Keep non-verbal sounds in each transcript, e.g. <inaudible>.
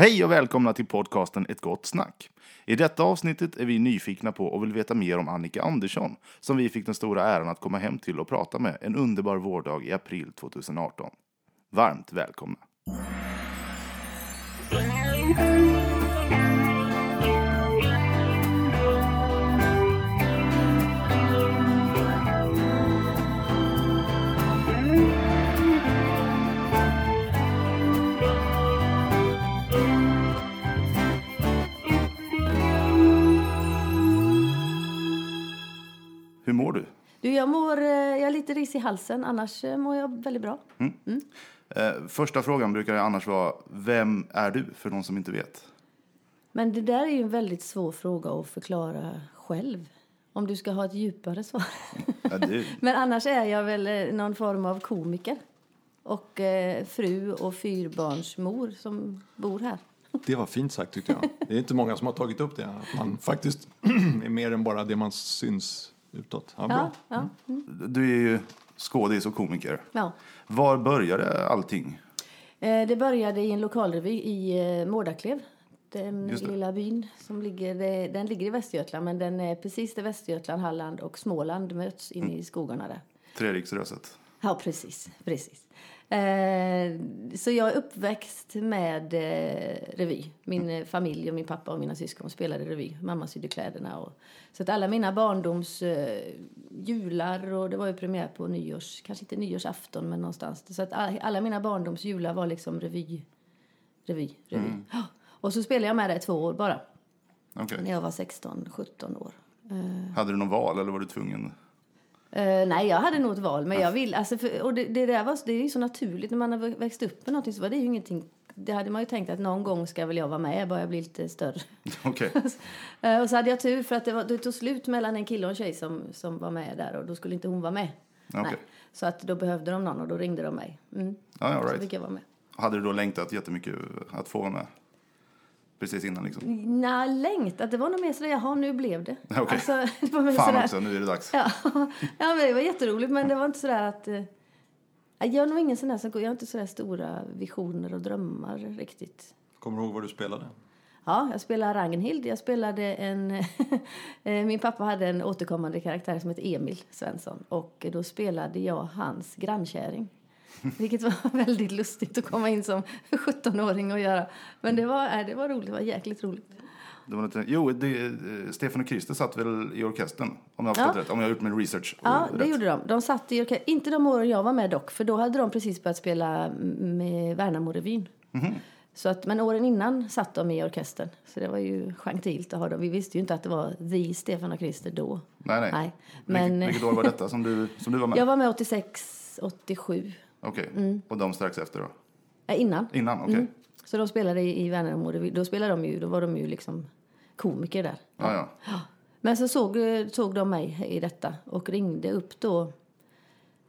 Hej och välkomna till podcasten Ett gott snack. I detta avsnittet är vi nyfikna på och vill veta mer om Annika Andersson som vi fick den stora äran att komma hem till och prata med en underbar vårdag i april 2018. Varmt välkomna! Mår du? Du, jag mår eh, jag är lite ris i halsen, annars eh, mår jag väldigt bra. Eh, första frågan brukar annars vara, vem är du för någon som inte vet? Men det där är ju en väldigt svår fråga att förklara själv. Om du ska ha ett djupare svar. Ja, det, <laughs> Men annars är jag väl eh, någon form av komiker. Och eh, fru och fyrbarnsmor som bor här. Det var fint sagt tyckte jag. Det är inte många som har tagit upp det. Att man faktiskt <clears throat> är mer än bara det man syns utåt. Ja, bra. Ja, ja, du är ju skådis och komiker. ja. Var började allting? Eh, Det började i en lokalrevy i eh, Mårdaklev. Den lilla byn som ligger, den ligger i Västergötland men den är precis där Västergötland, Halland och Småland möts inne i skogarna där. Treriksröset. Ja, precis. precis. Eh, så jag är uppväxt med eh, revy. Min eh, familj och min pappa och mina syskon spelade revy. Mamma sydde kläderna. Och, så att alla mina barndoms eh, jular och det var ju premiär på nyårs, kanske inte nyårsafton men någonstans. Så att alla, mina barndoms jular var liksom revy, revy, revy. Ja. Och så spelade jag med det i två år bara. Okej. När jag var 16-17 år. Hade du någon val eller var du tvungen? Eh, nej, jag hade nog ett val. Men jag vill, alltså, för, och det, det, där var, det är ju så naturligt när man har växt upp med någonting så var det ju ingenting. Det hade man ju tänkt att någon gång ska väl jag vara med, bara jag blir lite större. <laughs> Okej. <laughs> Eh, och så hade jag tur för att det, var, det tog slut mellan en kille och en tjej som, som var med där och då skulle inte hon vara med. Nej. Så att då behövde de någon och då ringde de mig. Mm. Ja, all Så right. fick jag vara med. Hade du då längtat jättemycket att få vara med? Precis innan liksom? Nej, längtat. Det var nog mer sådär, jaha, nu blev det. <laughs> Okej. Alltså, det var mer Fan sådär. också, nu är det dags. Ja, ja men det var jätteroligt, men det var inte sådär att... eh, Jag är nog ingen sån där som går, jag har inte sådär stora visioner och drömmar riktigt. Kommer du ihåg vad du spelade? Ja, jag spelade Ragnhild. Jag spelade en... <laughs> eh, min pappa hade en återkommande karaktär som hette Emil Svensson. Och då spelade jag hans grannkärring. Vilket var <laughs> väldigt lustigt att komma in som 17-åring och göra. Men det var, det var roligt, det var jäkligt roligt. Det var lite, jo, det, eh, Stefan och Christer satt väl i orkestern? Om jag har Ja. rätt. Om jag har gjort min research Ja, rätt. det gjorde de. De satt i orke- Inte de åren jag var med dock, för då hade de precis börjat spela med Värnamo-revyn. Så att, men åren innan satt de i orkestern. Så det var ju gentilt att ha dem. Vi visste ju inte att det var the Stefan och Christer då. Nej, nej. Nej. Men Vilket, vilket år var detta som du, som du var med? jag var med 86, 87. Okej. Mm. Och de strax efter då? Innan. Innan? Okej. Mm. Så de spelade i, i Värnamo-revyn. Då spelade de ju, då var de ju liksom komiker där. Ja, ja. Men så såg, såg de mig i detta och ringde upp då.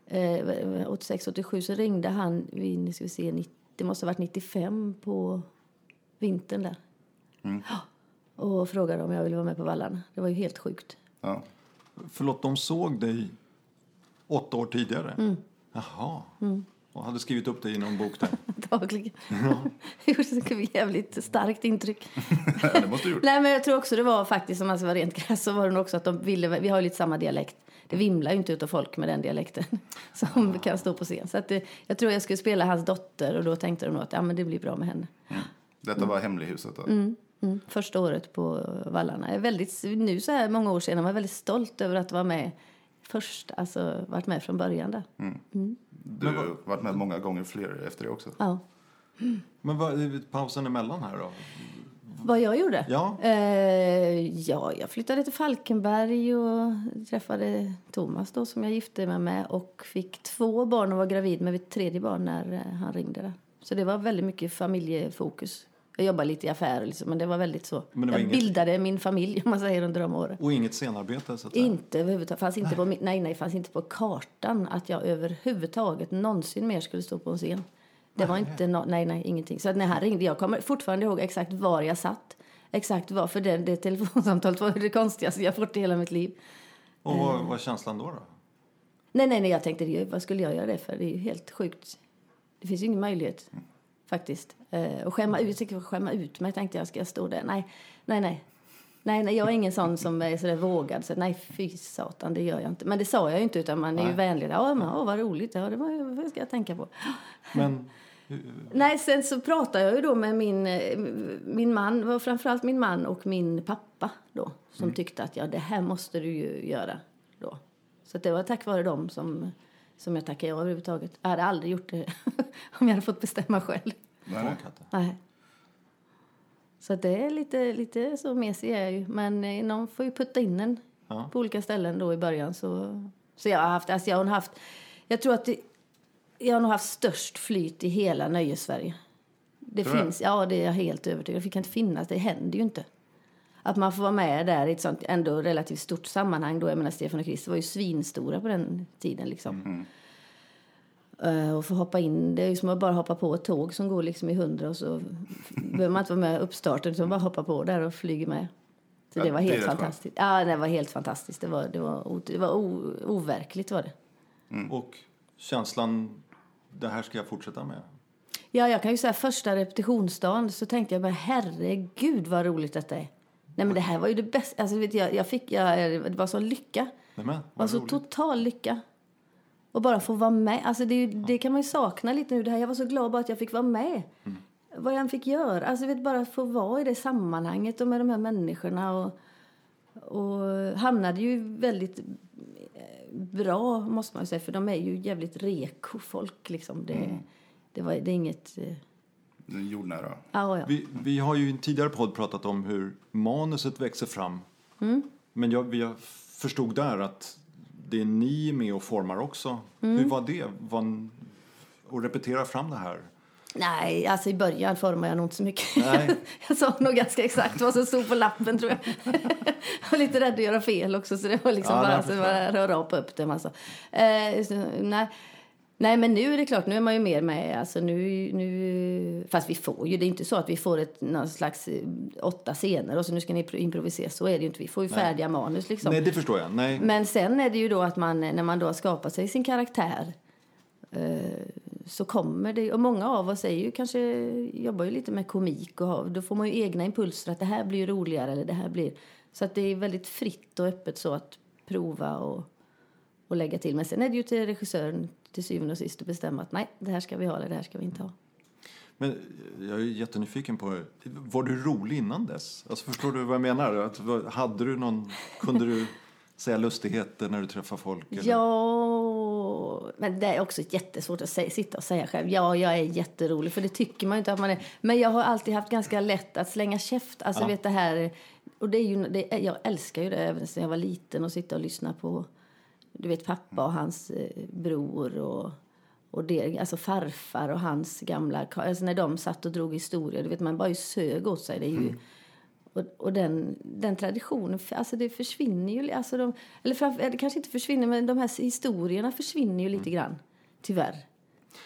Eh, 86-87 så ringde han, vid, nu ska vi se, 90, det måste ha varit 95 på vintern där. Ja, Och frågade om jag ville vara med på Vallarna. Det var ju helt sjukt. ja. Förlåt, de såg dig åtta år tidigare? Mm. Jaha. Och hade skrivit upp dig i någon bok där? <laughs> Antagligen. <laughs> Det gjorde ett jävligt starkt intryck. ja, <laughs> det måste du gjort. Nej, men jag tror också det var faktiskt, om man ska vara rent krass, så var det också att de ville, vi har ju lite samma dialekt. Det vimlar ju inte utav folk med den dialekten som kan stå på scen. Så att det, jag tror jag skulle spela hans dotter och då tänkte de nog att ja, men det blir bra med henne. Detta var Hemlighuset då? Mm, första året på Vallarna. Jag är väldigt, nu så här många år senare var jag väldigt stolt över att vara med först, alltså varit med från början där. Du har varit med många gånger fler efter det också. Ja. Men vad, pausen emellan här då? Vad jag gjorde? Ja. Eh, ja, jag flyttade till Falkenberg och träffade Thomas då som jag gifte mig med och fick två barn och var gravid med mitt tredje barn när eh, han ringde där. Så det var väldigt mycket familjefokus. Jag jobbade lite i affärer liksom, men det var väldigt så. Men jag inget- bildade min familj om man säger under de åren. Och inget scenarbete så att säga? Inte överhuvudtaget. Fanns inte på, nej, nej, fanns inte på kartan att jag överhuvudtaget någonsin mer skulle stå på en scen. Det var inte no, nej, nej, ingenting. Så att när han ringde, jag kommer fortfarande ihåg exakt var jag satt. Exakt var, för det, det telefonsamtalet var det konstigaste jag fått i hela mitt liv. Och vad var känslan då? då? Nej, nej, nej, jag tänkte, vad skulle jag göra det för? Det är ju helt sjukt. Det finns ju ingen möjlighet. Faktiskt. Eh, och skämma ut, jag skämma ut mig tänkte jag, ska jag stå där? Nej, nej, nej. Nej, nej, jag är ingen sån som är sådär vågad. Så, nej, fy satan, det gör jag inte. Men det sa jag inte, utan man är ju vänlig. Ja, men, åh, vad roligt. Ja, det var, vad ska jag tänka på? Men <laughs> Nej, sen så pratade jag ju då med min, min man, var framförallt min man och min pappa då, som tyckte att ja, det här måste du ju göra då. Så det var tack vare dem som, som jag tackade ja överhuvudtaget. Jag hade aldrig gjort det <laughs> om jag hade fått bestämma själv. Nej, nej. Så det är lite, lite så mesig är jag ju. Men eh, någon får ju putta in en Ja. på olika ställen då i början. Så, så jag har haft, alltså jag har haft, jag tror att det, jag har nog haft störst flyt i hela Nöjessverige. Det finns, ja det är jag helt övertygad Det kan inte finnas, det händer ju inte. Att man får vara med där i ett sånt ändå relativt stort sammanhang då, jag menar Stefan och Christer var ju svinstora på den tiden liksom. Eh, och få hoppa in, det är ju som att bara hoppa på ett tåg som går liksom i hundra och så behöver man inte vara med uppstarten utan bara hoppa på där och flyger med. Så Ja, det var det helt rätt fantastiskt. Ja, det var helt fantastiskt. Det var, det var, det var o, overkligt var det. Och känslan, det här ska jag fortsätta med. Ja, jag kan ju säga första repetitionsdagen så tänkte jag bara herregud vad roligt detta är. Nej men det här var ju det bästa, alltså vet jag, jag fick, jag, det var sån lycka. Nej, men, var så roligt. total lycka. Och bara få vara med, alltså det, ju- det kan man ju sakna lite nu det här. Jag var så glad bara att jag fick vara med. Vad jag än fick göra, alltså vet bara få vara i det sammanhanget och med de här människorna och, och hamnade ju väldigt eh, bra måste man ju säga för de är ju jävligt reko folk liksom. Det, det, var, det är inget... Den är jordnära. Ja, ja. Vi, vi har ju i en tidigare podd pratat om hur manuset växer fram. Mm. Men jag, jag förstod där att det är ni med och formar också. Mm. Hur var det? Var, att repetera fram det här? Nej, alltså i början formade jag nog inte så mycket. Nej. <laughs> jag sa nog ganska exakt vad som stod på lappen tror jag. <laughs> jag var lite rädd att göra fel också så det var liksom Ja, bara så bara röra upp upp det massa. Eh, så, nej. Nej men nu är det klart, nu är man ju mer med. Alltså nu, nu, fast vi får ju, det är inte så att vi får ett, någon slags eh, åtta scener och så nu ska ni improvisera. Så är det ju inte. Vi får ju färdiga manus liksom. Nej, det förstår jag. Nej. Men sen är det ju då att man, när man då har skapat sig sin karaktär eh, så kommer det, och många av oss är ju kanske, jobbar ju lite med komik och har, då får man ju egna impulser att det här blir roligare eller det här blir, så att det är väldigt fritt och öppet så att prova och, och lägga till. Men sen är det ju till regissören till syvende och sist att bestämma att nej, det här ska vi ha eller det här ska vi inte ha. Men jag är jättenyfiken på, var du rolig innan dess? Alltså förstår du vad jag menar? Att, hade du någon, kunde du <laughs> säga lustigheter när du träffar folk? Eller? Ja, men det är också jättesvårt att säga, sitta och säga själv. Ja, jag är jätterolig, för det tycker man inte att man är. Men jag har alltid haft ganska lätt att slänga käft. Alltså, Ja. vet det här, och det är ju, det, jag älskar ju det även sedan jag var liten och sitta och lyssna på, du vet pappa och hans eh, bror och och det, alltså farfar och hans gamla, alltså när de satt och drog historier, du vet man bara sög åt sig. Det ju, och, och den, den traditionen, alltså det försvinner ju. Alltså de, eller framför, det kanske inte försvinner, men de här historierna försvinner ju lite grann. Tyvärr.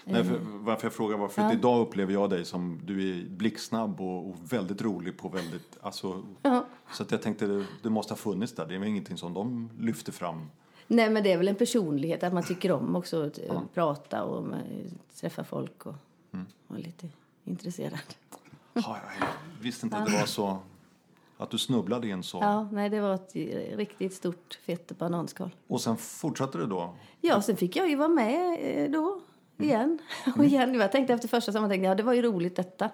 Nej, för, varför jag frågar var för att idag upplever jag dig som du är blixtsnabb och, och väldigt rolig på väldigt, alltså, Ja. så att jag tänkte det, det måste ha funnits där. Det är väl ingenting som de lyfter fram. Nej, men det är väl en personlighet att man tycker om också att eh, prata och med, träffa folk och vara lite intresserad. Ja, jag visste inte att det var så, att du snubblade i en så. Ja, nej, det var ett eh, riktigt stort fett bananskal. Och sen fortsatte du då? Ja, sen fick jag ju vara med eh, då igen. <laughs> Och igen. Jag tänkte efter första sammanhanget, ja det var ju roligt detta.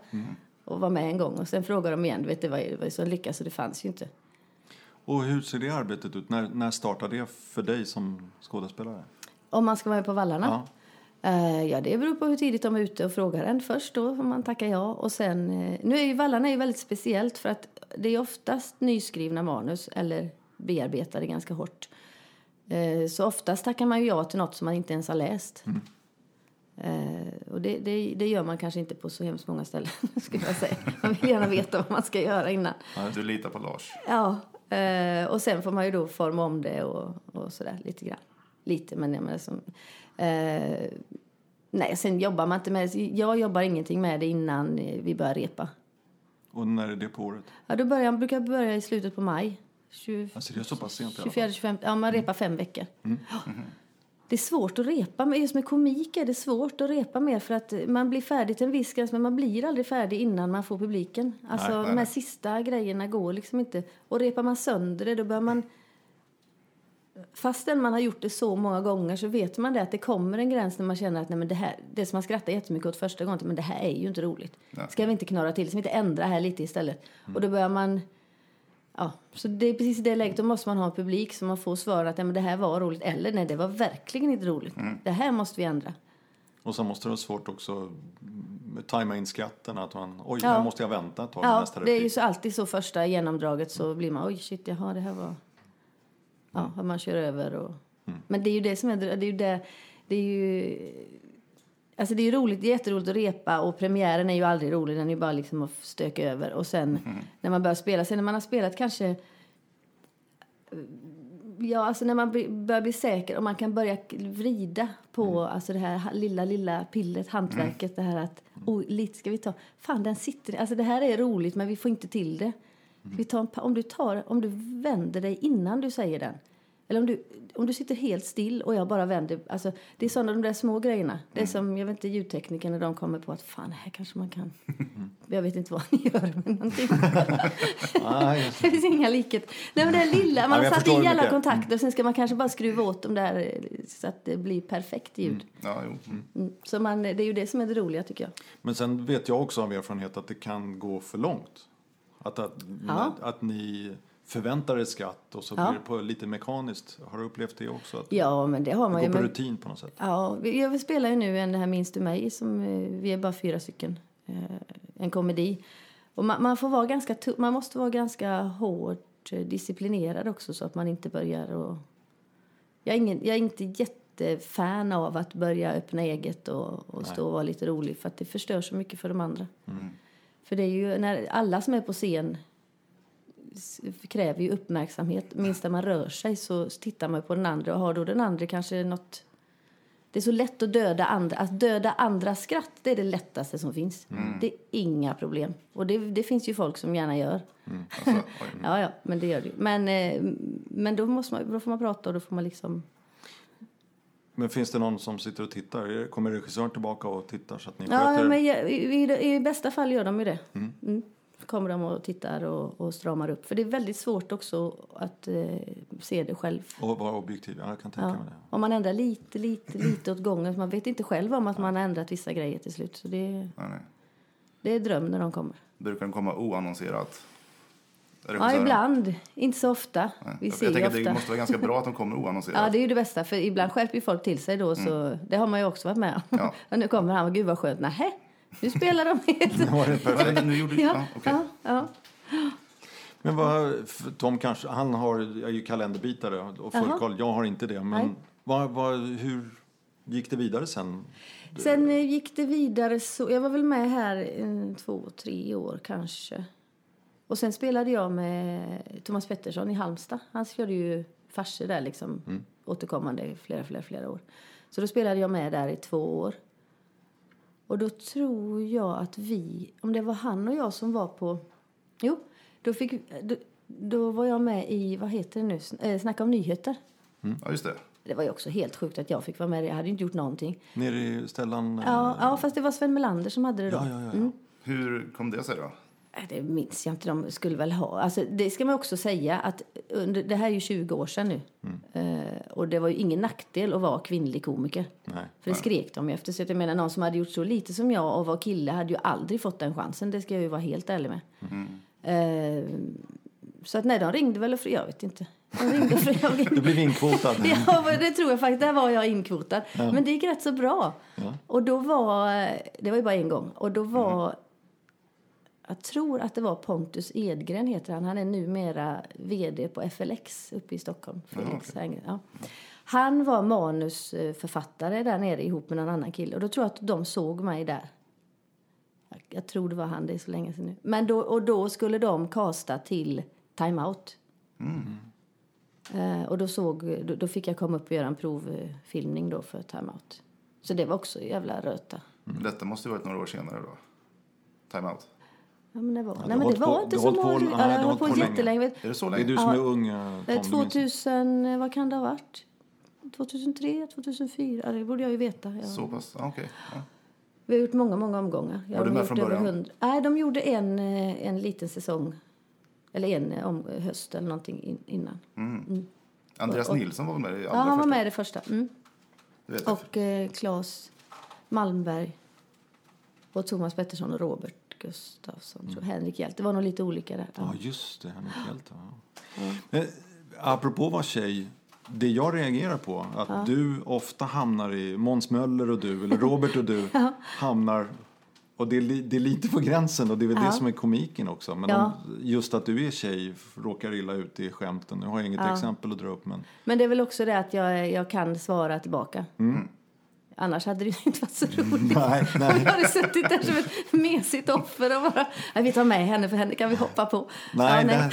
Och vara med en gång och sen frågade de igen, du vet det var ju det var ju så lyckat så det fanns ju inte. Och hur ser det arbetet ut? När, när startade det för dig som skådespelare? Om man ska vara med på vallarna? Ja. Eh, ja, det beror på hur tidigt de är ute och frågar en först då, om man tackar ja. Och sen, eh, nu är ju vallarna är ju väldigt speciellt för att det är oftast nyskrivna manus eller bearbetade ganska hårt. Eh, så oftast tackar man ju ja till något som man inte ens har läst. Eh, och det, det, det gör man kanske inte på så hemskt många ställen, <laughs> skulle jag säga. Man vill gärna veta vad man ska göra innan. Du litar på Lars. Ja, eh, och sen får man ju då forma om det och, och sådär lite grann. Lite, men jag menar som... Eh, nej, sen jobbar man inte med. Jag jobbar ingenting med det innan vi börjar repa. Och när är det på året? Ja, då börjar, brukar jag börja i slutet på maj. 20, Alltså det är så pass sent i alla fall. 24, 25, ja man repar fem veckor. Ja. Det är svårt att repa. Just med komik är det svårt att repa mer för att man blir färdig till en viss gräns men man blir aldrig färdig innan man får publiken. Alltså Nej, nej, de nej. här sista grejerna går liksom inte. Och repar man sönder det då bör man Fastän man har gjort det så många gånger så vet man det att det kommer en gräns när man känner att nej, men det, här, det som man skrattar jättemycket åt första gången, men det här är ju inte roligt. Ska vi inte knorra till, ska vi inte ändra här lite istället? Och då börjar man Ja, så det är precis i det läget då måste man ha publik så man får svara att ja, men det här var roligt eller nej, det var verkligen inte roligt. Det här måste vi ändra. Och så måste det vara svårt också tajma in skratten. Att man, oj, Ja. här måste jag vänta ett tag Ja, nästa det är ju så alltid så första genomdraget så blir man oj shit, jaha det här var... Ja, att man kör över och... Men det är ju det som är, det är ju det, det är ju... Alltså det är roligt, det är jätteroligt att repa och premiären är ju aldrig rolig, den är ju bara liksom att stöka över. Och sen när man börjar spela, sen när man har spelat kanske Ja, alltså när man börjar bli säker och man kan börja vrida på alltså det här lilla, lilla pillet, hantverket. Det här att, oh, lite ska vi ta, fan den sitter, alltså det här är roligt men vi får inte till det. Ska Vi tar en, om, du tar, om du vänder dig innan du säger den. Eller om du, om du sitter helt still och jag bara vänder. Alltså, det är sådana de där små grejerna. Det är som, jag vet inte, ljudtekniker när de kommer på att fan, här kanske man kan. <laughs> Jag vet inte vad ni gör, men någonting. <laughs> Ah, <laughs> det. Finns inga likhet. Nej, men det här lilla, Ja, man men har satt i alla mycket. kontakter sen ska man kanske bara skruva åt dem där så att det blir perfekt ljud. Ja. Mm. Mm. Så man, det är ju det som är det roliga tycker jag. Men sen vet jag också av erfarenhet att det kan gå för långt. Att, att, Ja. att ni förväntar er skratt och så Ja. blir det på lite mekaniskt. Har du upplevt det också? Att Ja, men det har man det ju. går på rutin på något sätt? ja, jag spelar ju nu en det här Minns du mig? Som, eh, vi är bara fyra stycken. Eh, En komedi. Och man, man får vara ganska man måste vara ganska hårt eh, disciplinerad också så att man inte börjar och... Jag är, ingen, jag är inte jättefan av att börja öppna eget och, och stå och vara lite rolig för att det förstör så mycket för de andra. För det är ju när alla som är på scen kräver ju uppmärksamhet. Minst när man rör sig så tittar man på den andra och har då den andra kanske något... Det är så lätt att döda andra. Att döda andra skratt, det är det lättaste som finns. Det är inga problem. Och det, det finns ju folk som gärna gör. Alltså, <laughs> oj. Ja, ja, men det gör det. Men, eh, men då, måste man, då får man prata och då får man liksom... Men finns det någon som sitter och tittar? Kommer regissören tillbaka och tittar så att ni Ja, sköter? men i, i, i bästa fall gör de ju det. Mm. Kommer de och tittar och, och stramar upp. För det är väldigt svårt också att eh, se det själv. Och vara objektiv? Ja, jag kan tänka Ja. mig det. Om man ändrar lite, lite, lite åt gången. Man vet inte själv om att man har ändrat vissa grejer till slut. Så det, nej. det är dröm när de kommer. Brukar den komma oannonserat? Ja, ibland. Inte så ofta. Nej. Vi jag, ser jag att det ofta. måste vara ganska bra att de kommer <laughs> oannonserat. Ja, det är ju det bästa. För ibland skärper ju folk till sig då. Så Det har man ju också varit med om. Ja. <laughs> Och nu kommer han. Gud vad skönt. Nähä, nu spelar de helt... Men nu gjorde, ja, Ja, okej. ja, ja. Men vad, Tom kanske, han har, är ju kalenderbitare och full koll. Jag har inte det. Men vad, vad, hur gick det vidare sen? Sen eh, gick det vidare så... Jag var väl med här eh, två, tre år kanske. Och sen spelade jag med Thomas Pettersson i Halmstad. Han körde ju farser där liksom återkommande i flera, flera, flera år. Så då spelade jag med där i två år. Och då tror jag att vi, om det var han och jag som var på... Jo, då, fick, då, då var jag med i, vad heter det nu, eh, Snacka om nyheter. Ja, just det. Det var ju också helt sjukt att jag fick vara med. Jag hade inte gjort någonting. Nere i Stellan? Ja, ja fast det var Sven Melander som hade det då. ja, ja, ja. Mm. Hur kom det sig då? Nej, Det minns jag inte. De skulle väl ha. Alltså, det ska man också säga att under, det här är ju 20 år sedan nu. Eh, och det var ju ingen nackdel att vara kvinnlig komiker. Nej. För det skrek de ju efter. Så att jag menar, någon som hade gjort så lite som jag och var kille hade ju aldrig fått den chansen. Det ska jag ju vara helt ärlig med. Eh, så att nej, de ringde väl och Jag vet inte. De ringde frågade. <laughs> Du blev inkvotad. <laughs> Ja, det tror jag faktiskt. Där var jag inkvotad. Men det gick rätt så bra. Och då var, det var ju bara en gång. Och då var, jag tror att det var Pontus Edgren heter han. Han är numera vd på FLX uppe i Stockholm. Felix Herngren, ja. Han var manusförfattare där nere ihop med någon annan kille. Och då tror jag att de såg mig där. Jag, tror det var han, det är så länge sedan nu. Men då, och då skulle de kasta till Time Out. Eh, och då, såg, då, då fick jag komma upp och göra en provfilmning då för Time Out. Så det var också jävla röta. Men Detta måste ju varit några år senare då? Time out? Ja, men det var, du nej, men det hållit på- var du inte så hållit på- många. Ja, du har jag har hållit hållit på på länge. jättelänge. Är det så Det är länge? du som är Ja. ung, eh, Tom. Eh, du minns. 2000, vad kan det ha varit? 2003, 2004. Det borde jag ju veta. Jag, Så pass? Ja, Okej. Ja. Vi har gjort många, många omgångar. Jag Var du med från början? 100 Nej, de gjorde en, eh, en liten säsong. Eller en eh, om, höst eller någonting in, innan. Andreas Och- Nilsson var med i Ja, han var första? med i det första. Mm. Det. Och eh, Claes Malmberg och Thomas Pettersson och Robert Gustafsson. Mm. tror. Henrik Hjelt. Det var nog lite olika där. Ja, Ja. just det. Henrik Hjelt. Ja. Eh, apropå att vara tjej. Det jag reagerar på, att du ofta hamnar i Måns Möller och du, eller Robert och du, <laughs> hamnar... Och det är, li, det är lite på gränsen och det är väl det Ja. som är komiken också. Men Ja. om, just att du är tjej råkar illa ut i skämten. Nu har jag inget Ja. exempel att dra upp men... Men det är väl också det att jag, jag kan svara tillbaka. Mm. Annars hade det <laughs> inte varit så roligt. Nej, nej. Jag hade suttit där som ett mesigt offer och bara, nej, vi tar med henne för henne kan vi hoppa på. Nej, Ja, nej.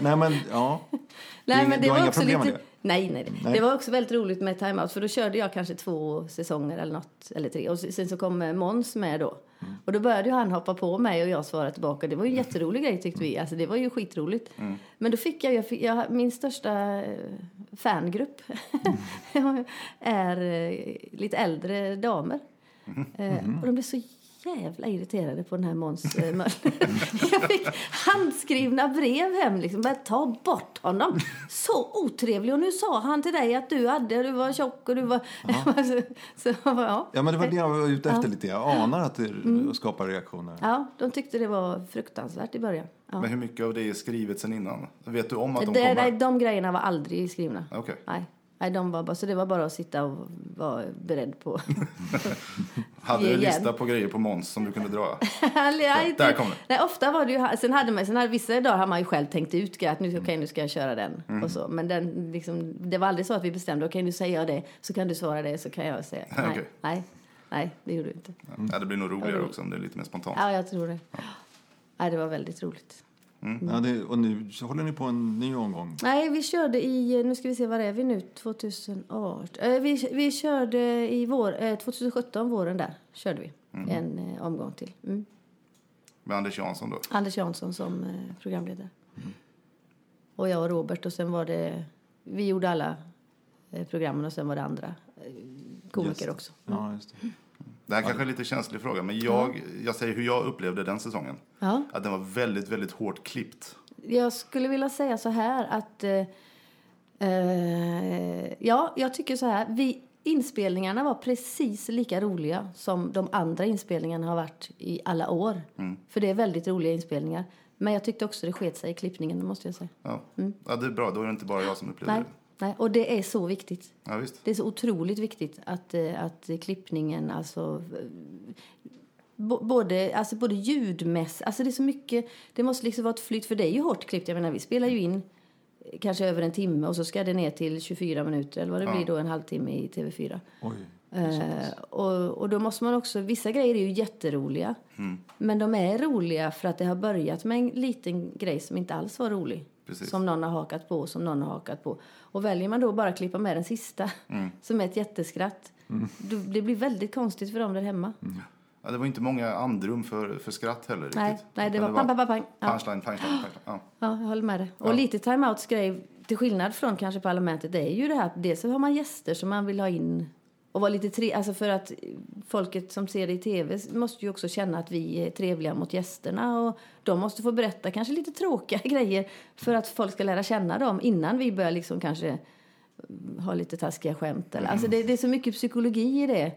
nej men ja. <laughs> Nej, men du det har var inga också problem med lite... det? Nej, nej, nej. Nej. Det var också väldigt roligt med timeout för då körde jag kanske två säsonger eller något, eller tre. Och sen så kom Måns med då. Mm. Och då började han hoppa på mig och jag svarade tillbaka. Det var en jätterolig grej tyckte vi. Alltså det var ju skitroligt. Mm. Men då fick jag, jag, fick, jag min största eh, fangrupp <laughs> är eh, lite äldre damer. Mm. Eh, och de blev så jävla irriterade på den här Måns eh. <laughs> Jag fick handskrivna brev hem. Liksom. Bara ta bort honom. Så otrevlig. Och nu sa han till dig att du hade, du var tjock och du var... <laughs> så, så, ja. Ja, men det var det jag var ute efter lite. Jag anar att det Mm. skapar reaktioner. ja, de tyckte det var fruktansvärt i början. Ja. Men hur mycket av det är skrivet sen innan? Vet du om att de Det, kommer? nej, de grejerna var aldrig skrivna. Okej. Nej. Nej, de var bara, så det var bara att sitta och vara beredd på... <laughs> Hade du en lista på grejer på Måns som du kunde dra? <laughs> nej, där kom det. Nej, ofta var det ju... Sen hade man, sen hade, vissa dagar har man ju själv tänkt ut att nu, okej, nu ska jag köra den. Mm. Och så. Men den, liksom, det var aldrig så att vi bestämde, okej, nu säger jag det, så kan du svara det, så kan jag säga. <laughs> Nej, Okej. nej, nej, det gjorde du inte. Ja, det blir nog roligare också om det är lite mer spontant. Ja, jag tror det. Nej, det var väldigt roligt. Ja, det, och nu så håller ni på en ny omgång. Nej, vi körde i, nu ska vi se, vad är vi nu, 2018? Eh, vi, vi körde i vår, eh, 2017, våren där, körde vi en eh, omgång till. Mm. Med Anders Jansson då? Anders Jansson som eh, programledare. Och jag och Robert och sen var det, vi gjorde alla eh, programmen och sen var det andra eh, komiker också. Ja, just det. Det här kanske är en lite känslig fråga, men jag, jag säger hur jag upplevde den säsongen. Ja. Att den var väldigt, väldigt hårt klippt. Jag skulle vilja säga så här att... Eh, eh, ja, jag tycker så här. Vi, inspelningarna var precis lika roliga som de andra inspelningarna har varit i alla år. För det är väldigt roliga inspelningar. Men jag tyckte också det sket sig i klippningen, måste jag säga. Ja. ja, det är bra. Då är det inte bara jag som upplevde Nej, det. Nej, och det är så viktigt. Ja. Det är så otroligt viktigt att, eh, att klippningen, alltså... eh, Både, alltså både ljudmässigt, alltså det är så mycket, det måste liksom vara ett flytt, för det är ju hårt klippt. Jag menar, vi spelar ju in eh, kanske över en timme och så ska det ner till 24 minuter, eller vad det Ja. blir då, en halvtimme i TV4. Oj. Eh, och, och då måste man också, vissa grejer är ju jätteroliga. Mm. Men de är roliga för att det har börjat med en liten grej som inte alls var rolig. Precis. Som någon har hakat på, som någon har hakat på. Och väljer man då bara att klippa med den sista, Mm. <laughs> som är ett jätteskratt. Då, det blir väldigt konstigt för dem där hemma. Ja, det var inte många andrum för, för skratt heller. Riktigt. Nej, nej, det Utan var pang, pang, pang. Ja. Punchline, punchline, punchline. Ja. <gasps> Ja, jag håller med dig. Och lite time-outs grej, till skillnad från kanske parlamentet, det är ju det här, dels så har man gäster som man vill ha in och vara lite tre, alltså för att folket som ser det i tv måste ju också känna att vi är trevliga mot gästerna och de måste få berätta kanske lite tråkiga <laughs> grejer för att folk ska lära känna dem innan vi börjar liksom kanske ha lite taskiga skämt. Eller, alltså det, det är så mycket psykologi i det.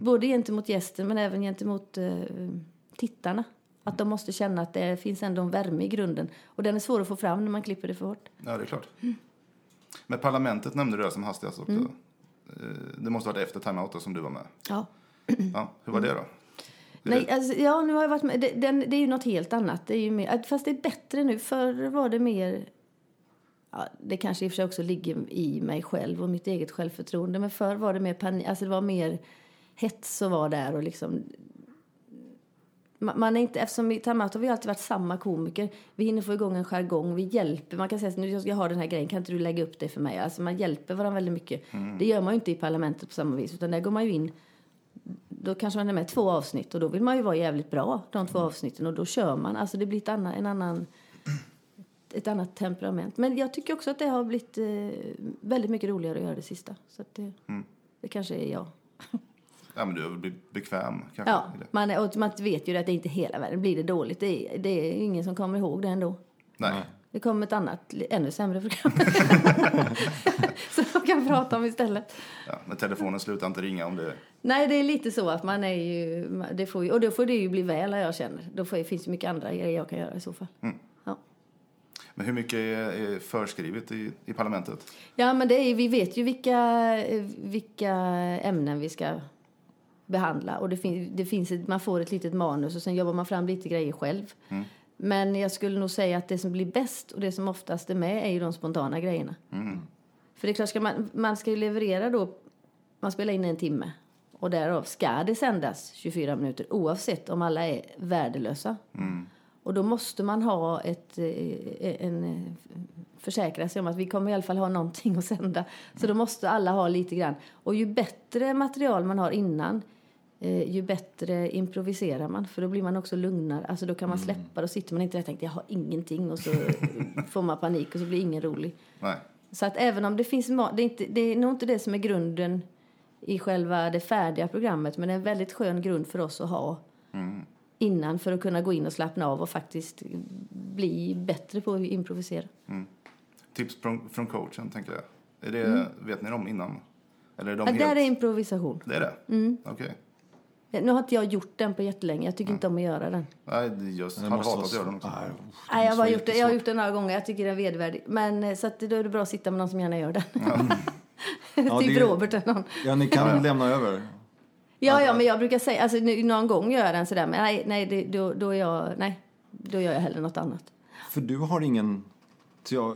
Både gentemot gästen men även gentemot eh, tittarna. Att de måste känna att det finns ändå en värme i grunden. Och den är svår att få fram när man klipper det för hårt. ja, det är klart. Men parlamentet nämnde du där som hastigast också. Mm. Eh, Det måste ha varit efter timeouten som du var med. Ja. Ja, hur var det då? Det- Nej, alltså, ja, nu har jag varit med. Det, den, det är ju något helt annat. Det är ju mer, fast det är bättre nu. Förr var det mer... Ja, det kanske i och för sig också ligger i mig själv och mitt eget självförtroende. Men förr var det mer panik. Alltså det var mer hets att vara där och liksom... Man är inte, eftersom i har vi alltid varit samma komiker. Vi hinner få igång en jargong, vi hjälper. Man kan säga att nu ska jag ha den här grejen, kan inte du lägga upp det för mig? Alltså man hjälper varandra väldigt mycket. Det gör man ju inte i parlamentet på samma vis. Utan där går man ju in då kanske man är med två avsnitt och då vill man ju vara jävligt bra de två avsnitten och då kör man. Alltså det blir ett annan, en annan, ett annat temperament. Men jag tycker också att det har blivit eh, väldigt mycket roligare att göra det sista. Så det, Mm. det kanske är jag. <laughs> Ja, men du har väl blivit bekväm kanske? Ja, det. man, och man vet ju att det är inte hela världen. Blir det dåligt, det är, det är ingen som kommer ihåg det ändå. Nej. Det kommer ett annat, ännu sämre program. <laughs> <laughs> så de kan prata om istället. Ja, när telefonen slutar inte ringa om det... Nej, det är lite så att man är ju... Det får ju och då får det ju bli väl, jag känner. Då får, finns det mycket andra grejer jag kan göra i så fall. Ja. Men hur mycket är, är förskrivet i, i parlamentet? Ja, men det är, vi vet ju vilka, eh, vilka ämnen vi ska behandla. Och det fin, det finns ett, man får ett litet manus och sen jobbar man fram lite grejer själv. Men jag skulle nog säga att det som blir bäst och det som oftast är med är ju de spontana grejerna. För det är klart, ska man, man ska ju leverera då, man spelar in en timme. Och därav ska det sändas 24 minuter oavsett om alla är värdelösa. Och då måste man ha ett, eh, en, eh, försäkra sig om att vi kommer i alla fall ha någonting att sända. Så då måste alla ha lite grann. Och ju bättre material man har innan, ju bättre improviserar man. För då blir man också lugnare. Alltså då kan man släppa, då sitter man inte där och tänker jag har ingenting och så <laughs> får man panik och så blir ingen rolig. Nej. Så att även om det finns det är, inte, det är nog inte det som är grunden i själva det färdiga programmet men det är en väldigt skön grund för oss att ha innan för att kunna gå in och slappna av och faktiskt bli bättre på att improvisera. Tips från, från coachen, tänker jag. Är det, Vet ni dem innan? Eller är de Ja, helt... där är improvisation. Det är det? Okej. Nu har inte jag gjort den på jättelänge. Jag tycker inte om att göra den. Nej, jag måste hatat vara att göra den också. Nej, Nej, jag, har gjort det. jag har gjort den några gånger. Jag tycker den är vedervärdig. Men eh, så att då är det bra att sitta med någon som gärna gör den. Ja, <laughs> typ det- Robert eller någon. Ja, ni kan lämna över. Ja, ja, men jag brukar säga, alltså någon gång gör jag den sådär, men nej, nej, det, då, då är jag, nej, då gör jag hellre något annat. För du har ingen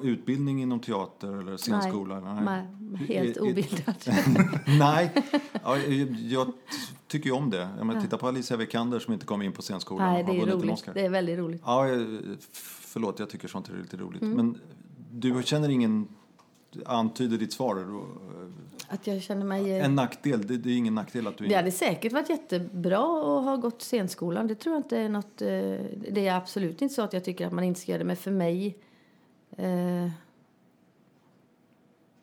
utbildning inom teater eller scenskola? Nej, helt Är- är- obildad. <laughs> Nej, ja, <laughs> jag tycker ju om det. Jag menar, titta på Alicia Vikander som inte kom in på scenskolan. nej, det är roligt. Det är väldigt roligt. Ja, förlåt, jag tycker sånt är lite roligt. Mm. Men du känner ingen, antyder ditt svar, Att jag känner mig... eh, en nackdel. Det, det är ingen nackdel att du Det hade säkert varit jättebra att ha gått scenskolan. Det tror jag inte är något... eh, Det är absolut inte så att jag tycker att man inte ska göra det. Men för mig... Eh,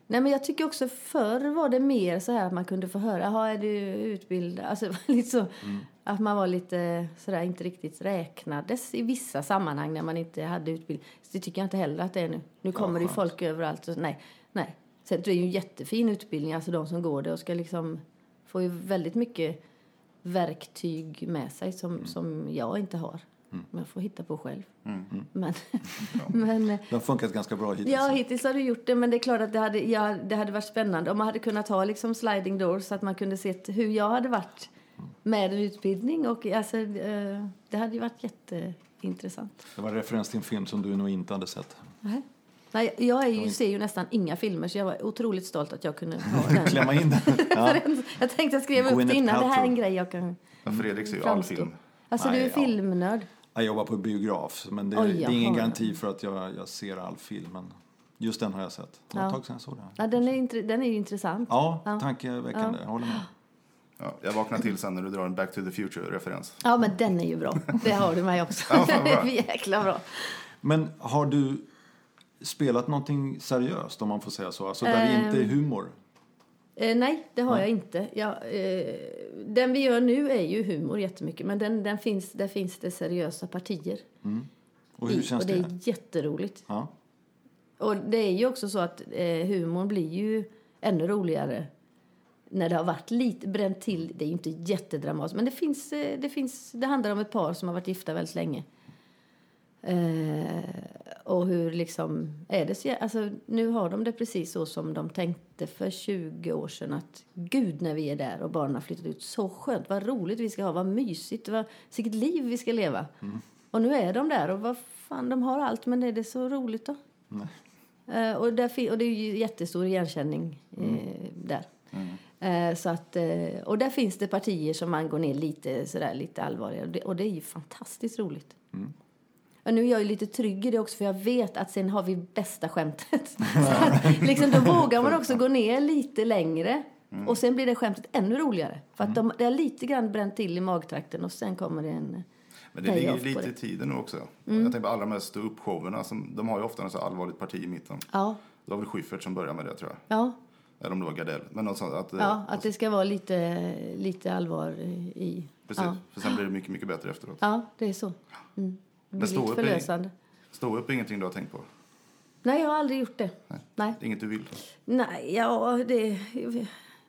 nej, men jag tycker också förr var det mer så här att man kunde få höra. Jaha, är du utbildad? Alltså, <laughs> lite så, Att man var lite sådär, inte riktigt räknades i vissa sammanhang när man inte hade utbildning. Så det tycker jag inte heller att det är nu. Nu kommer det ju skönt. folk överallt. Och, nej, nej. Så det är ju en jättefin utbildning, alltså de som går det och ska liksom få ju väldigt mycket verktyg med sig som, som jag inte har. Men jag får hitta på själv. Men, <laughs> men Det har funkat ganska bra hittills. ja, hittills har du gjort det. Men det är klart att det hade, ja, det hade varit spännande om man hade kunnat ha liksom sliding doors så att man kunde se hur jag hade varit med en utbildning. Och, alltså, eh, det hade ju varit jätteintressant. Det var en referens till en film som du nog inte hade sett. Nej. Nej, jag är ju, ser ju nästan inga filmer så jag var otroligt stolt att jag kunde ha <laughs> den. Klämma in den. <laughs> Ja. jag tänkte jag skrev upp det innan. Det här är en grej jag kan Ja, Fredrik ser ju all film. Alltså du Nej, är ja. Jag jobbar på biograf, men det, Oj, det är ingen garanti för att jag, jag ser all film. Men just den har jag sett. Det var ett Ja. tag sedan jag såg den. Ja, den, är, den är ju intressant. Ja, Ja. tankeväckande. Jag håller med. Ja, jag vaknar till sen när du drar en Back to the Future-referens. Ja, men den är ju bra. Det har du mig också. <laughs> Ja, fan, bra. <laughs> är jäkla bra. Men har du spelat någonting seriöst, om man får säga så? Alltså där det inte är Ehm. humor? Eh, nej, det har jag inte. Jag, eh, den vi gör nu är ju humor jättemycket, men den, den finns, där finns det seriösa partier Och hur i. känns och det det? är jätteroligt. Ja. Och det är ju också så att eh, humorn blir ju ännu roligare när det har varit lite bränt till. Det är ju inte jättedramatiskt, men det finns, eh, det finns, det handlar om ett par som har varit gifta väldigt länge. Eh, och hur liksom, är det så, alltså nu har de det precis så som de tänkte för 20 år sedan att gud när vi är där och barnen har flyttat ut, så skönt, vad roligt vi ska ha, vad mysigt, vad, vilket liv vi ska leva. Och nu är de där och vad fan, de har allt men är det så roligt då? Eh, och, där, och det är ju jättestor igenkänning eh, där. Eh, så att, eh, och där finns det partier som man går ner lite, sådär, lite allvarligare. Och det, och det är ju fantastiskt roligt. Och nu är jag ju lite trygg i det också för jag vet att sen har vi bästa skämtet. <laughs> Så att, liksom, då vågar man också gå ner lite längre. Och sen blir det skämtet ännu roligare. För att de, det har lite grann bränt till i magtrakten och sen kommer det en... Men det ligger lite i tiden nu också. Jag tänker på alla de här stå-upp-showerna. De har ju ofta en så allvarligt parti i mitten. Ja, Det var väl Schyffert som började med det tror jag. ja, Eller om det var Gardell. Men något sånt. Att, eh, ja, att det ska vara lite, lite allvar i. Precis. Ja, För sen blir det mycket, mycket bättre efteråt. ja det är så. Mm. Men stå upp förlösande. Stå upp är ingenting du har tänkt på. Nej, jag har aldrig gjort det. Nej. Är inget du vill. Nej, ja, det...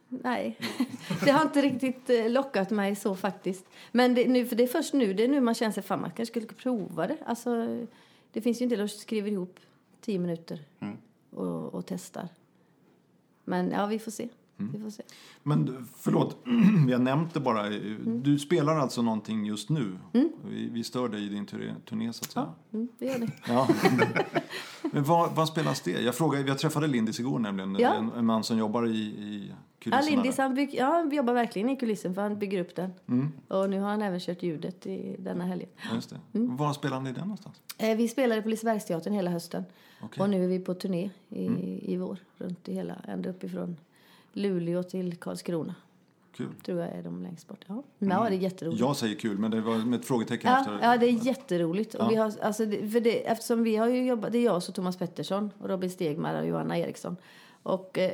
Nej, <laughs> det har inte riktigt eh, lockat mig så faktiskt. Men det, nu, för det är först nu, det är nu man känner sig, fan man kanske skulle prova det. Alltså, det finns ju en del som skriver ihop tio minuter Mm. och, och testar. Men ja, vi får se. Mm. Vi får se. Men förlåt, <clears throat> jag nämnde bara. Mm. Du spelar alltså någonting just nu. Vi, vi stör dig i din turné, turné så att säga. Ja, mm, vi gör <laughs> det. Ja. <laughs> Men vad, vad spelas det? Jag, frågade, jag träffade Lindis igår nämligen. Ja. En, en man som jobbar i, i Ja, kulisserna. Lindis där. han, bygg, ja, han jobbar verkligen i kulissen för han bygger upp den. Mm, Och nu har han även kört ljudet i denna helgen. just det. Mm. Var spelar ni den någonstans? Eh, vi spelade på Lisebergsteatern hela hösten. Okej. Och nu är vi på turné i, i vår, runt i hela, ända uppifrån Luleå till Karlskrona. Kul. Tror jag är de längst bort. Ja, ja det är jätteroligt. Jag säger kul, men det var med ett frågetecken Ja, efter. ja, det är jätteroligt. Och Ja. vi har, alltså, för det, eftersom vi har ju jobbat, det är jag och Thomas Pettersson, och Robin Stegmar och Johanna Eriksson. Och eh,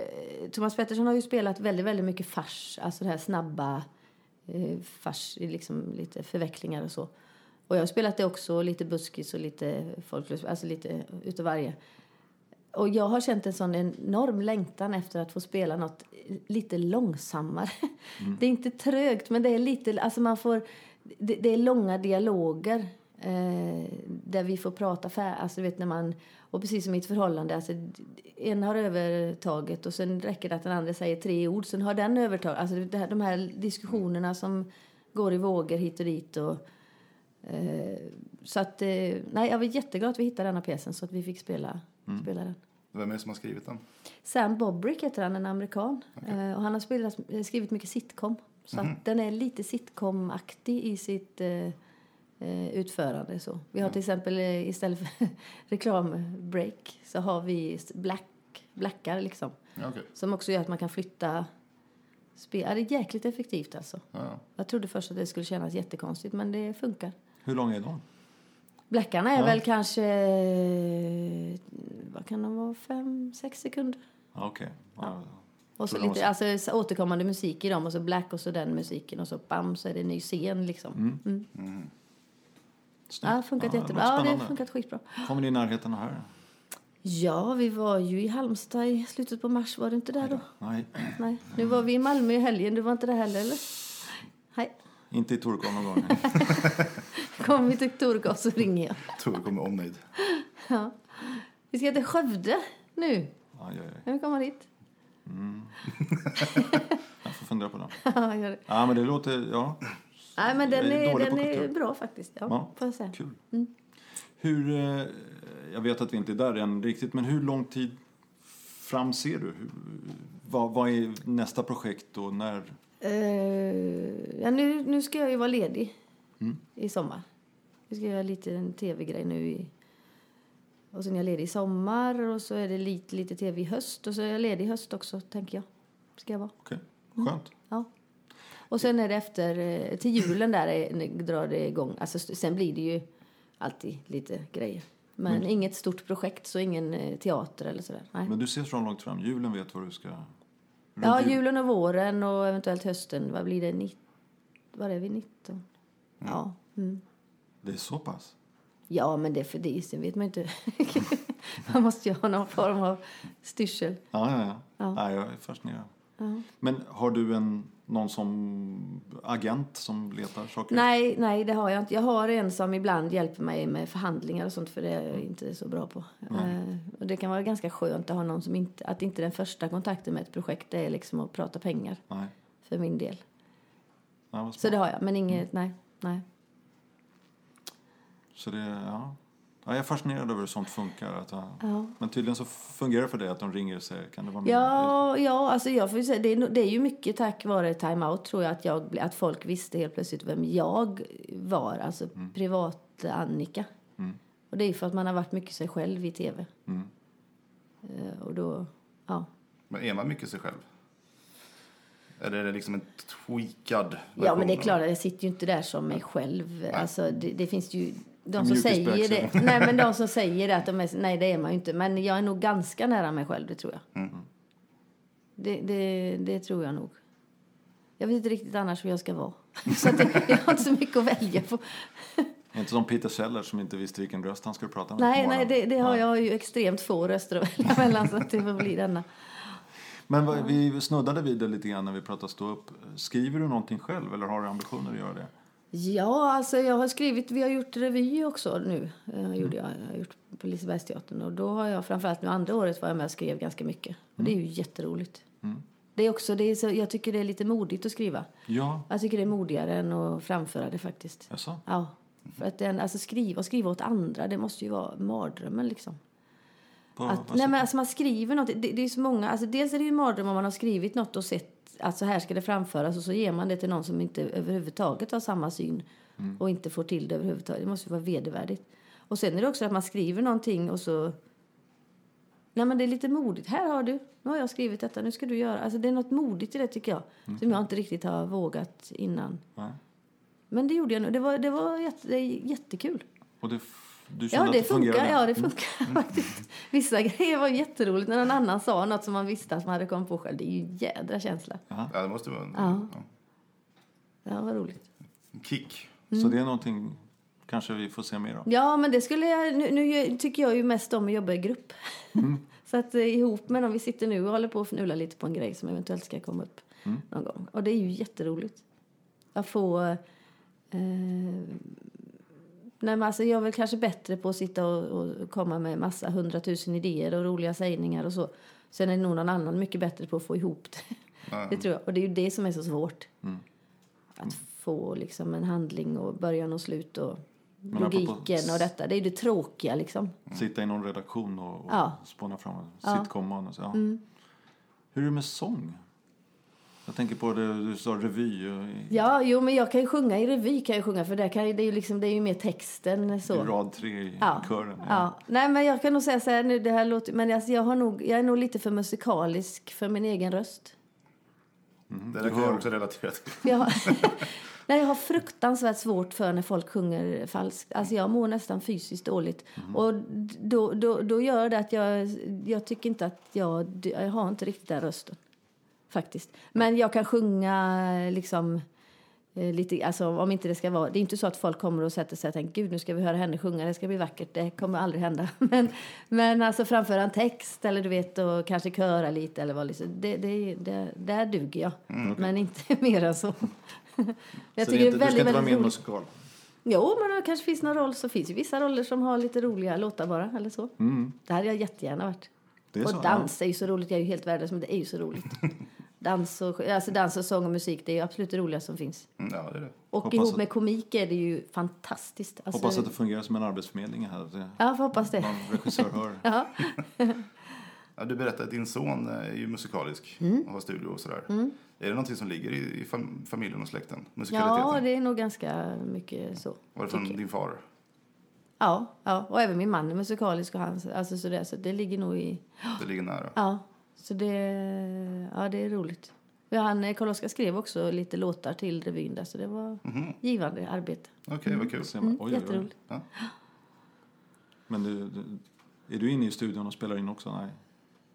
Thomas Pettersson har ju spelat väldigt, väldigt mycket fars, alltså det här snabba eh, fars, liksom lite förvecklingar och så. Och jag har spelat det också, lite buskis och lite folklös, alltså lite utav varje. Och jag har känt en sån enorm längtan efter att få spela något lite långsammare. Det är inte trögt, men det är lite, alltså man får, det, det är långa dialoger eh, där vi får prata fär, alltså vet när man, och precis som i ett förhållande, alltså en har övertaget och sen räcker det att den andra säger tre ord, sen har den övertaget. Alltså det här, de här diskussionerna som går i vågor hit och dit och eh, så att, eh, nej, jag var jätteglad att vi hittade denna pjäsen så att vi fick spela, spela den. Vem är det som har skrivit den? Sam Bobrick heter han, en amerikan. Eh, och han har spelat, skrivit mycket sitcom. Så att den är lite sitcom-aktig i sitt eh, eh, utförande. Så. Vi har till exempel eh, istället för <laughs> reklambreak så har vi black, blackar liksom. Ja, okej. Som också gör att man kan flytta spel. Ja, det är jäkligt effektivt alltså. Ja, ja. Jag trodde först att det skulle kännas jättekonstigt men det funkar. Hur lång är de? Blackarna är Ja. väl kanske, eh, vad kan de vara, fem, sex sekunder. Okej. Ja. Och så lite alltså, så återkommande musik i dem och så black och så den musiken och så bam så är det en ny scen liksom. Mm. Snyggt. Ja, det har funkat Ja, jättebra. Ja, det har funkat skitbra. Kommer ni i närheten här? Ja, vi var ju i Halmstad i slutet på mars. Var du inte där då? Nej, Nej. Nu var vi i Malmö i helgen. Du var inte där heller eller? Nej. inte i Torekov någon gång. <laughs> Kom vi till Torekov så ringer jag. Tor kommer omnöjd. Ja. Vi ska till Skövde nu. Aj, aj, aj. Vem kommer dit? Jag får fundera på det. <laughs> Ja, gör det. Ja, men det låter... Ja, Nej, men den är är, den är bra faktiskt. Ja, Ja. får jag säga. kul. Mm. Hur... eh, Jag vet att vi inte är där än riktigt, men hur lång tid fram ser du? Hur, vad, vad är nästa projekt och när? Eh, ja, nu, nu ska jag ju vara ledig Mm. i sommar. Vi ska göra lite en tv-grej nu i... Och sen är jag ledig i sommar och så är det lite, lite tv i höst. Och så är jag ledig i höst också, tänker jag. Ska jag vara. Okej, Mm. skönt. Ja. Och sen är det efter, eh, till julen där är, drar det igång. Alltså, sen blir det ju alltid lite grejer. Men Mm. inget stort projekt, så ingen eh, teater eller sådär. Nej. Men du ser så långt fram. Julen vet vad du ska... runt Ja, jul. julen och våren och eventuellt hösten. Vad blir det? Nitt, vad är vi? 19? Ja. Mm. Det är så pass? Ja, men det är för det. Sen vet man inte. <laughs> man måste ju ha någon form av styrsel. Ja, ja, ja. Ja. Nej, jag är fascinerad. Ja. Men har du en, någon som agent som letar saker? Nej, nej, det har jag inte. Jag har en som ibland hjälper mig med förhandlingar och sånt för det är jag inte så bra på. Eh, och det kan vara ganska skönt att ha någon som inte, att inte den första kontakten med ett projekt är liksom att prata pengar Nej. för min del. Ja, Så det har jag, men inget, nej, nej. Så det, ja. ja. Jag är fascinerad över hur sånt funkar. Att, ja. Men tydligen så fungerar det för dig att de ringer och säger kan det vara med? Ja, ja alltså jag får säga, det, är, det är ju mycket tack vare Time Out tror jag att, jag att folk visste helt plötsligt vem jag var, alltså privat-Annika. Mm. Och det är ju för att man har varit mycket sig själv i tv. Mm. Eh, och då, ja. Men är man mycket sig själv? Eller är det liksom en tweakad version? Ja, men det är klart, jag sitter ju inte där som mig själv. Alltså, det, det finns ju de som säger det. Nej, men de som <laughs> säger det att de är, nej, det är man ju inte. Men jag är nog ganska nära mig själv, det tror jag. Mm. Det, det, det tror jag nog. Jag vet inte riktigt annars hur jag ska vara. <laughs> Så att det, jag har inte så mycket att välja på. Inte som Peter Sellers som inte visste vilken röst han skulle prata med. Nej, nej, det, det har jag ju extremt få röster att välja mellan. Så att det får bli denna. Men vad- vi snuddade vid det lite grann när vi pratade stå upp. Skriver du någonting själv eller har du ambitioner att göra det? Ja, alltså jag har skrivit, vi har gjort revy också nu. Eh, gjorde jag, jag har gjort på Lisebergsteatern. Och då har jag framförallt nu andra året var jag med och skrev ganska mycket. Och det är ju jätteroligt. Det är också, det är så, jag tycker det är lite modigt att skriva. Ja, Jag tycker det är modigare än att framföra det faktiskt. jaså? Ja. För att den, alltså skriva och skriva åt andra, det måste ju vara mardrömmen liksom. På, Att, nej men alltså man skriver något, det, det är så många, alltså dels är det ju en mardröm om man har skrivit något och sett att så här ska det framföras och så ger man det till någon som inte överhuvudtaget har samma syn och inte får till det överhuvudtaget. Det måste ju vara vedervärdigt. Och sen är det också att man skriver någonting och så Nej men det är lite modigt. Här har du, nu har jag skrivit detta, nu ska du göra. Alltså det är något modigt i det tycker jag. Som jag inte riktigt har vågat innan. Nej. Men det gjorde jag nu. Det var, det var jätte, det jättekul. Och det, du Ja, det funkar. Ja, det funkar faktiskt. Vissa grejer var jätteroligt när någon annan sa något som man visste att man hade kommit på själv. Det är ju en jädra känsla. Ja, det måste vara en, Ja. ja. Ja, vad roligt. kick. Så det är någonting kanske vi får se mer av? Ja, men det skulle jag... Nu, nu tycker jag ju mest om att jobba i grupp. <laughs> Så att eh, ihop med dem, vi sitter nu och håller på att fnula lite på en grej som eventuellt ska komma upp någon gång. Och det är ju jätteroligt. Att få... Eh, nej, men alltså jag är väl kanske bättre på att sitta och, och komma med massa hundratusen idéer och roliga sägningar och så. Sen är nog någon annan mycket bättre på att få ihop det. Det tror jag. Och det är ju det som är så svårt. Att få liksom en handling och början och slut och logiken och detta. Det är ju det tråkiga liksom. Sitta i någon redaktion och, och Ja. spåna fram Ja. Mm. sitcom-manus. Ja. Hur är det med sång? Jag tänker på det du sa, revy. i- Ja, jo, men jag kan ju sjunga i revy kan jag sjunga för där kan, det är ju liksom, det är ju mer texten I så. rad tre i Ja. kören. Ja. Nej, men jag kan nog säga så här nu, det här låter, men alltså, jag, har nog, jag är nog lite för musikalisk för min egen röst. Det där kan jag också relatera till. Jag, har- <laughs> <laughs> Nej, jag har fruktansvärt svårt för när folk sjunger falskt. Alltså jag mår nästan fysiskt dåligt. Och då, då, då gör det att jag, jag tycker inte att jag, jag har inte riktigt den rösten. Faktiskt. Men jag kan sjunga liksom eh, lite, alltså om inte det ska vara, det är inte så att folk kommer och sätter sig och tänker gud nu ska vi höra henne sjunga, det ska bli vackert, det kommer aldrig hända. <laughs> Men, men alltså framföra en text eller du vet och kanske köra lite eller vad liksom, det, det, det, där duger jag. Men inte <laughs> mer än så. <laughs> Jag så tycker det är inte, det är du ska inte vara med i musikal? Jo, men det kanske finns någon roll så finns ju vissa roller som har lite roliga låtar bara eller så. Det hade jag jättegärna varit. Och så, dans är ju så roligt, jag är ju helt värdelös men det är ju så roligt. Dans, och, alltså dans och sång och musik, det är absolut det roligaste som finns. Mm, Ja, det är det. Och Hoppas ihop att- med komik är det ju fantastiskt. Alltså, Hoppas att det fungerar som en arbetsförmedling här. Det, Ja, får hoppas det. någon regissör hör. <laughs> Ja. <laughs> Ja, du berättade att din son är ju musikalisk Mm. och har studio och sådär. Är det någonting som ligger i, i fam- familjen och släkten? Musikaliteten? ja, det är nog ganska mycket så. Var det från din far? Ja, ja, och även min man är musikalisk och han, alltså så, det, så det ligger nog i... Det ligger nära. Ja, så det, ja, det är roligt. Han, Karl-Oskar skrev också lite låtar till revyn där, så det var givande arbete. Okej, vad kul. Man, oj, oj, oj. Jätteroligt. Ja. Men du, du, är du inne i studion och spelar in också? Nej.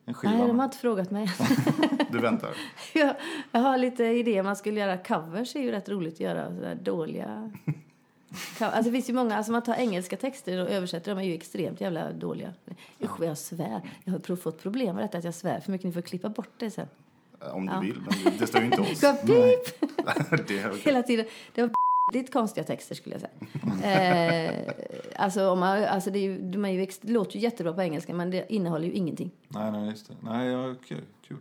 En skiva? Nej, de har inte frågat mig. <laughs> Du väntar. jag, jag har lite idéer. Man skulle göra covers, är ju rätt roligt att göra. Så där dåliga... <laughs> Alltså det finns ju många, alltså man tar engelska texter och översätter dem är ju extremt jävla dåliga. Usch jag svär. Jag har fått problem med detta att jag svär för mycket. Ni får klippa bort det sen. Om du Ja. vill, men det står ju inte <laughs> oss. Ska pip! <laughs> det är okej. Hela tiden. Det var lite konstiga texter skulle jag säga. Eh, alltså, om man, alltså det, är ju, de är ju, det låter ju jättebra på engelska men det innehåller ju ingenting. Nej, nej, just det. Nej, ja, kul. kul.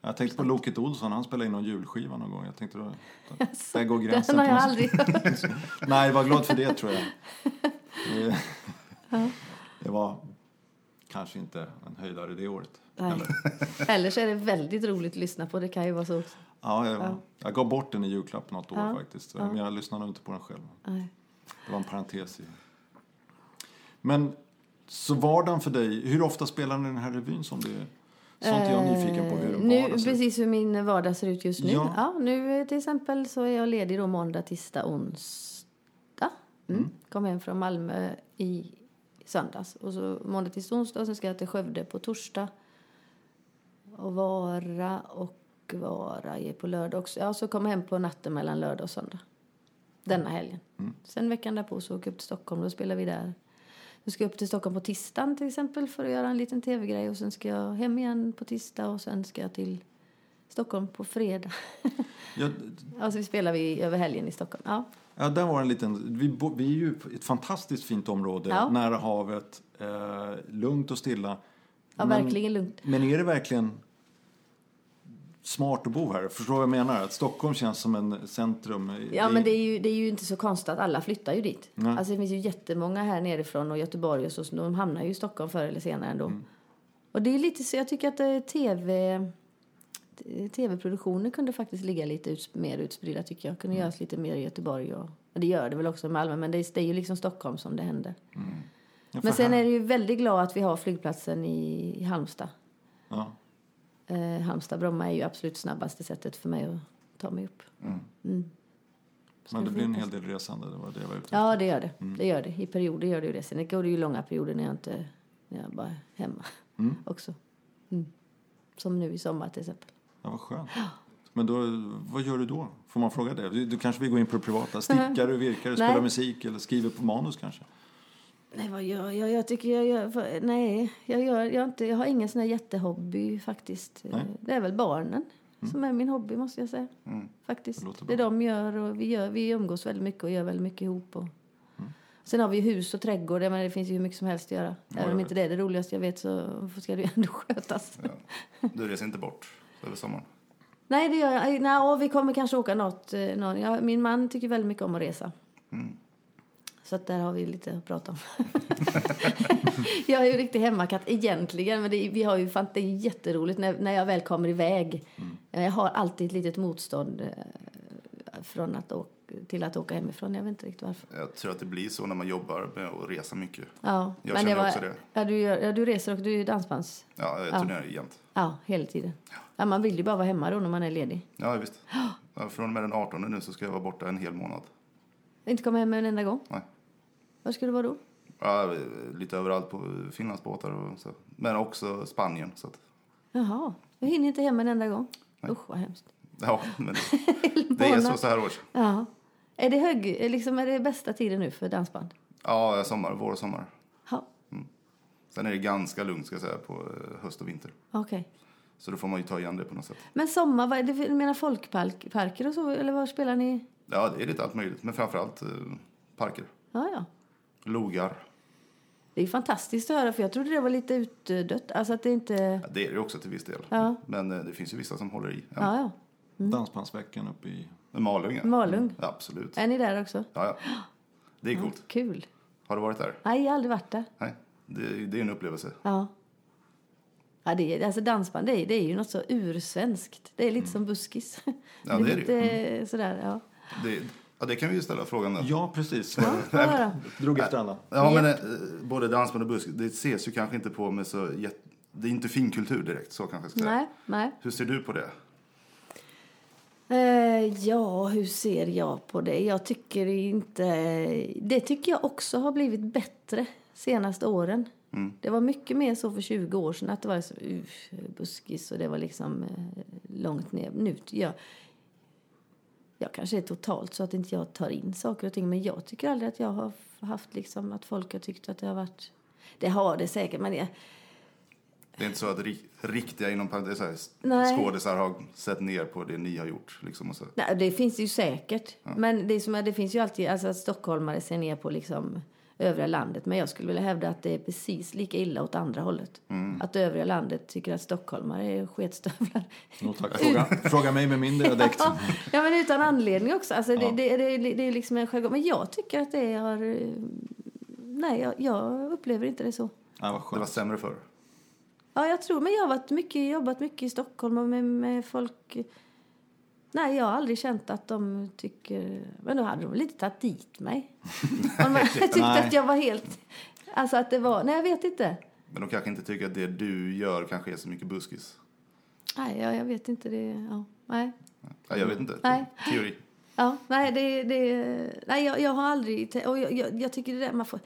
Ja. Jag tänkte på Loket Olsson, han spelade in någon julskiva någon gång. Jag tänkte då, då <laughs> där går gränsen. Den har jag aldrig hört. <laughs> Nej, var glad för det tror jag. <laughs> Det, det var kanske inte en höjdare det året. Nej. Eller så är det väldigt roligt att lyssna på. Det kan ju vara så också. Ja, jag, jag gav bort den i julklapp något år Ja. faktiskt. Men jag lyssnade inte på den själv. Nej. Det var en parentes i. Men så vardagen för dig, hur ofta spelar ni den här revyn som du, Sånt är jag nyfiken på hur nu. Precis hur min vardag ser ut just nu. Ja. Ja. nu eh, till exempel så är jag ledig då måndag, tisdag, onsdag. Mm. Kom hem från Malmö i söndags. Och så måndag, tisdag, onsdag. Sen ska jag till Skövde på torsdag. Och vara och vara är på lördag också. Ja, så kommer jag hem på natten mellan lördag och söndag. Denna helgen. Sen veckan därpå så åker jag upp till Stockholm. Då spelar vi där. Nu ska jag upp till Stockholm på tisdagen till exempel för att göra en liten tv-grej. Och sen ska jag hem igen på tisdag och sen ska jag till Stockholm på fredag. <laughs> Ja, alltså vi spelar vi över helgen i Stockholm. Ja. ja, där var en liten... Vi, bo, vi är ju i ett fantastiskt fint område, Ja. nära havet, eh, lugnt och stilla. Ja, verkligen lugnt. Men är det verkligen smart att bo här? Förstår vad jag menar? Att Stockholm känns som en centrum. Ja, men det är, ju, det är ju inte så konstigt att alla flyttar ju dit. Nej. Alltså det finns ju jättemånga här nerifrån och Göteborg och så, så de hamnar ju i Stockholm förr eller senare ändå. Och det är lite så, jag tycker att eh, tv, tv-produktioner kunde faktiskt ligga lite ut, mer utspridda tycker jag. Kunde göras lite mer i Göteborg och, och det gör det väl också i Malmö men det är, det är ju liksom Stockholm som det händer. Ja, för Men sen här- är det ju väldigt glad att vi har flygplatsen i, i Halmstad. Ja. Eh, Halmstad-Bromma är ju absolut snabbaste sättet för mig att ta mig upp. Mm. Men det blir en hel del resande, det var det jag var ute efter. Ja, det gör det. Det gör det. I perioder gör det ju det. Sen går det ju långa perioder när jag inte, när jag bara är hemma <laughs> också. Mm. Som nu i sommar till exempel. Ja, vad skönt. Men då, vad gör du då? Får man fråga det? Du, du kanske vill gå in på det privata? Stickar du, virkar du, spelar musik eller skriver på manus kanske? Nej, vad gör jag? Jag tycker jag gör... för- Nej, jag, gör, jag, har inte, jag har ingen sån här jättehobby faktiskt. Nej. Det är väl barnen som är min hobby måste jag säga. Faktiskt. Det Det, de gör och vi, gör, vi umgås väldigt mycket och gör väldigt mycket ihop. Och... Sen har vi hus och trädgård, men det finns ju hur mycket som helst att göra. Även om inte det är det roligaste jag vet så ska det ju ändå <laughs> skötas. Du reser inte bort över sommaren? Nej, det gör jag. Nej, vi kommer kanske åka något. eh, Någon. Ja, min man tycker väldigt mycket om att resa. Så där har vi lite att prata om. <laughs> <laughs> jag är ju riktigt hemmakatt egentligen, men det, vi har ju fan, det är jätteroligt när, när jag väl kommer iväg. Jag har alltid ett litet motstånd eh, från att åka, till att åka hemifrån. Jag vet inte riktigt varför. Jag tror att det blir så när man jobbar med att resa mycket. Ja, Jag känner också det. Ja, du, gör, ja, du reser och du är dansbands... Ja, jag Ja. turnerar jämt. Ja, hela tiden. Ja, man vill ju bara vara hemma då när man är ledig. Ja, visst. <gasps> Ja, från och med den 18 nu så ska jag vara borta en hel månad. Inte komma hem en enda gång. Nej. Var ska du vara då? Ja, lite överallt på Finlandsbåtar och så. Men också Spanien. Så att, Jaha, jag hinner inte hem en enda gång. Usch, vad hemskt. ja, men <laughs> det är så så här års. Ja. Är det, hög, liksom, är det bästa tiden nu för dansband? Ja, sommar, vår och sommar. Ja, Sen är det ganska lugnt ska jag säga på eh, höst och vinter. okej. Så då får man ju ta igen det på något sätt. Men sommar, vad är det för, du menar folkparker och så? Eller var spelar ni? Ja, det är lite allt möjligt. Men framförallt eh, parker. Ja, ja. Logar. Det är fantastiskt att höra, för jag trodde det var lite utdött. Alltså att det inte... Ja, det är det också till viss del. Ja. Men eh, det finns ju vissa som håller i. Ja. Ja, ja. Dansbandsveckan uppe i... Men Malung, ja. Malung. Ja, absolut. Är ni där också? Ja, ja. Det är coolt. Kul. Har du varit där? Nej, jag har aldrig varit där. Nej. Det, det är en upplevelse. Ja. Ja, det är, alltså dansband, det är, det är ju något så ursvenskt. Det är lite som buskis. Mm. Ja, det är det ju. lite sådär, ja. Det, ja, det kan vi ju ställa frågan nu. Ja, precis. <laughs> Ja. Drog efter alla. Ja, men eh, både dansband och busk, det ses ju kanske inte på med så jätte... Det är inte finkultur direkt, så kanske jag ska säga. Nej, nej. Hur ser du på det? Eh, ja, hur ser jag på det? Jag tycker inte... Det tycker jag också har blivit bättre senaste åren. Mm. Det var mycket mer så för 20 år sedan att det var så, uh, buskis och det var liksom eh, långt ner. Nu, jag, jag kanske är totalt så att inte jag tar in saker och ting men jag tycker aldrig att jag har haft liksom att folk har tyckt att det har varit... Det har det säkert men det, Det är inte så att ri, riktiga inom parentes skådisar har sett ner på det ni har gjort. Liksom, och så. Nej, det finns ju säkert. Men det, som, är- det finns ju alltid alltså att stockholmare ser ner på liksom övriga landet. Men jag skulle vilja hävda att det är precis lika illa åt andra hållet. Att övriga landet tycker att stockholmare är sketstövlar. <laughs> Fråga, fråga mig med min dialekt. ja, ja, men utan anledning också. Alltså, Ja. det, det, det, det är liksom en jargong. Men jag tycker att det har... eh, Nej, jag, jag upplever inte det så. Ja, vad Det var sämre förr. Ja, jag tror, men jag har varit mycket, jobbat mycket i Stockholm och med, med folk. Nej, jag har aldrig känt att de tycker... Men då hade de väl inte tagit dit mig. <laughs> Om man tyckte att jag var helt... Alltså att det var... Nej, jag vet inte. Men de kanske inte tycker att det du gör kanske är så mycket buskis. Nej, jag, jag vet inte det. Ja, nej. Ja, jag vet inte. Nej. Teori. Ja, nej, det, det, nej jag, jag har aldrig... Och jag, jag, jag tycker det där man får...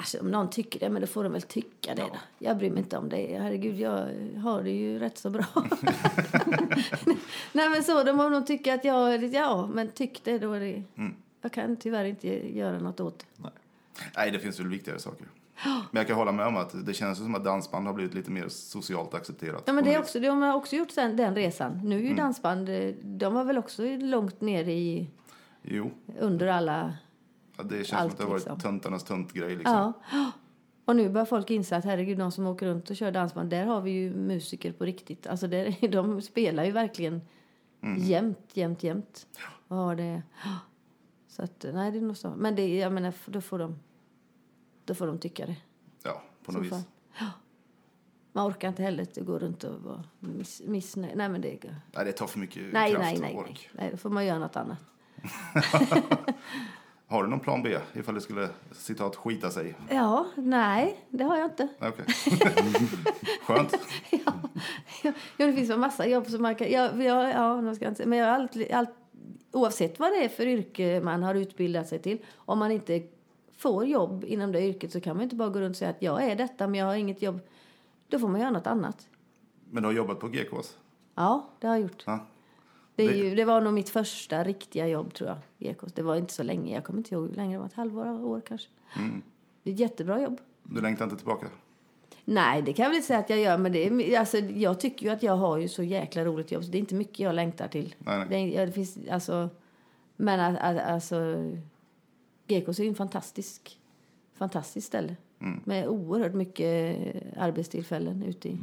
Alltså om någon tycker det, men då får de väl tycka det då. Jag bryr mig inte om det. Herregud, jag har det ju rätt så bra. <laughs> nej men så, de, om de tycker att jag... Ja, men tyck det då är det... Mm. Jag kan tyvärr inte göra något åt det. Nej, det finns väl viktigare saker. Men jag kan hålla med om att det känns som att dansband har blivit lite mer socialt accepterat. Ja, men det är också, de har också gjort sen, den resan. Nu är Mm. ju dansband, eh, de var väl också långt ner i... Jo, Under alla... ja, det känns Allt, som att det har varit liksom. töntarnas töntgrej liksom. Ja. Och nu börjar folk inse att herregud, de som åker runt och kör dansband, där har vi ju musiker på riktigt. Alltså där, <laughs> de spelar ju verkligen Mm. jämt, jämt, jämt. Och har det... Så att, nej, det är nog så. Men det, jag menar, då får de, då får de tycka det. Ja, på något vis. Man orkar inte heller att gå runt och vara miss, missnöjd. Nej, men det... Nej, det tar för mycket Nej, kraft nej, och nej, ork. nej. nej. Då får man göra något annat. <laughs> <laughs> Har du någon plan B ifall det skulle citat skita sig? Ja, nej, det har jag inte. Okej. <laughs> Skönt. ja, ja, det finns en massa jobb som man kan... Ja, ja, ja, nu ska jag inte, men jag alltid, allt, oavsett vad det är för yrke man har utbildat sig till, om man inte får jobb inom det yrket så kan man inte bara gå runt och säga att jag är detta men jag har inget jobb. Då får man göra något annat. Men du har jobbat på GKs? Ja, det har jag gjort. Ja. Det, ju, det var nog mitt första riktiga jobb tror jag. Ekos. Det var inte så länge. Jag kommer inte ihåg hur länge det var. Ett halvår, år kanske. Mm. Det är ett jättebra jobb. Du längtar inte tillbaka? Nej, det kan jag väl inte säga att jag gör. Men det är, alltså, jag tycker ju att jag har ju så jäkla roligt jobb. Så det är inte mycket jag längtar till. Nej, nej. Det, det finns, alltså, men alltså, Gekås är ju en fantastisk, fantastisk ställe. Mm. Med oerhört mycket arbetstillfällen ute i,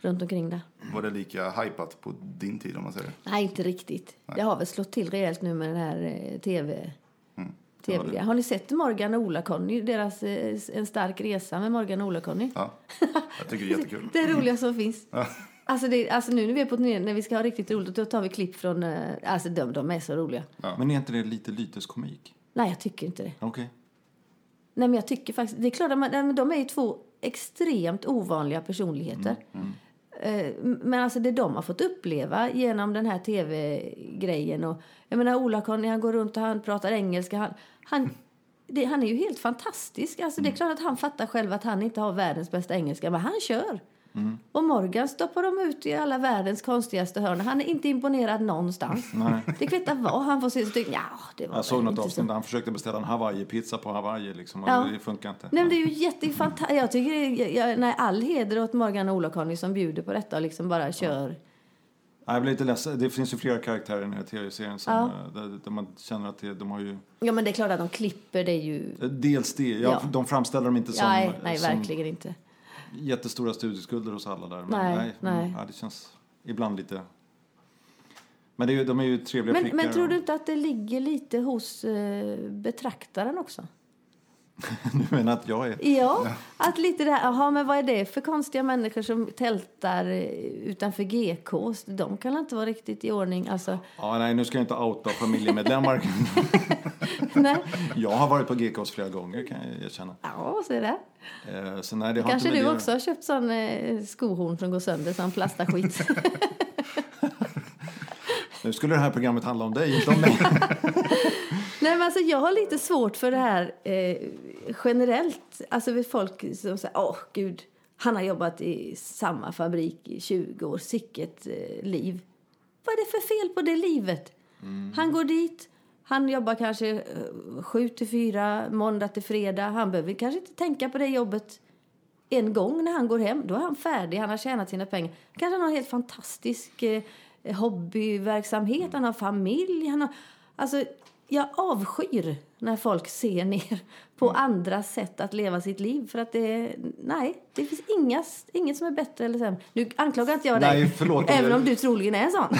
runt omkring där. Var det lika hypat på din tid om man säger? Nej, inte riktigt. Det har väl slått till rejält nu med den här eh, tv... Mm. TV Ja, det- Har ni sett Morgan och Ola-Conny? Deras eh, En stark resa med Morgan och Ola-Conny? Ja. Jag tycker det är jättekul. <laughs> Det är roliga som finns. Ja. Alltså, det, alltså nu när vi är på turné, när vi ska ha riktigt roligt, då tar vi klipp från... eh, Alltså de, de är så roliga. Men är inte det lite lyteskomik? Nej, jag tycker inte det. Okej. Nej, men jag tycker faktiskt... Det är klart att man, nej, men de är ju två extremt ovanliga personligheter. Eh, Men alltså det de har fått uppleva genom den här tv-grejen och jag menar Ola-Conny han går runt och han pratar engelska. Han, han, det, han är ju helt fantastisk. Alltså det är klart att han fattar själv att han inte har världens bästa engelska, men han kör. Och Morgan stoppar de ut i alla världens konstigaste hörn. Han är inte imponerad någonstans. <laughs> Nej. Det kvittar vad han får se. Så tycker, jag, ja, det var Jag såg något avsnitt där han försökte beställa en Hawaii-pizza på Hawaii liksom. Ja. Det funkar inte. Nej, men det är ju jättefantastiskt. <laughs> Jag tycker är, jag, nej, all heder åt Morgan och Ola-Conny som bjuder på detta och liksom bara kör. Jag blir lite ledsen. Det finns ju flera karaktärer i den här tv-serien som, Ja. eh, där, där man känner att det, de har ju... Ja, men det är klart att de klipper det ju... Dels det. Ja, Ja. De framställer dem inte som, nej, nej, som verkligen inte. Jättestora studieskulder hos alla där. Men Nej, nej, nej. Ja, det känns ibland lite... Men det är, ju- de är ju trevliga Men, prickar. men tror du inte att det ligger lite hos eh, betraktaren också? <laughs> Du menar att jag är... Ja, att lite det här, jaha, men vad är det för konstiga människor som tältar eh, utanför GKs? De kan inte vara riktigt i ordning. Alltså, Ja, nej, nu ska jag inte outa familjemedlemmar. <laughs> nej. jag har varit på GKs flera gånger kan jag erkänna. Ja, så är det. Eh, så nej, det har Kanske du det- också har köpt sån eh, skohorn som går sönder, sån plastaskit. <laughs> Nu skulle det här programmet handla om dig, inte om mig. Nej, men alltså, jag har lite svårt för det här eh, generellt. Alltså vid folk som säger, åh gud, han har jobbat i samma fabrik i 20 år, sicket eh, liv. Vad är det för fel på det livet? Han går dit, han jobbar kanske eh, 7 till 4, måndag till fredag. Han behöver kanske inte tänka på det jobbet en gång när han går hem. Då är han färdig, han har tjänat sina pengar. Kanske han har en helt fantastisk eh, hobbyverksamhet, han har familj. Han har, alltså, jag avskyr när folk ser ner på andra sätt att leva sitt liv. För att det, nej, det finns inga, inget som är bättre eller sämre. Nu anklagar inte jag dig, <laughs> även om du troligen är en sån. <laughs>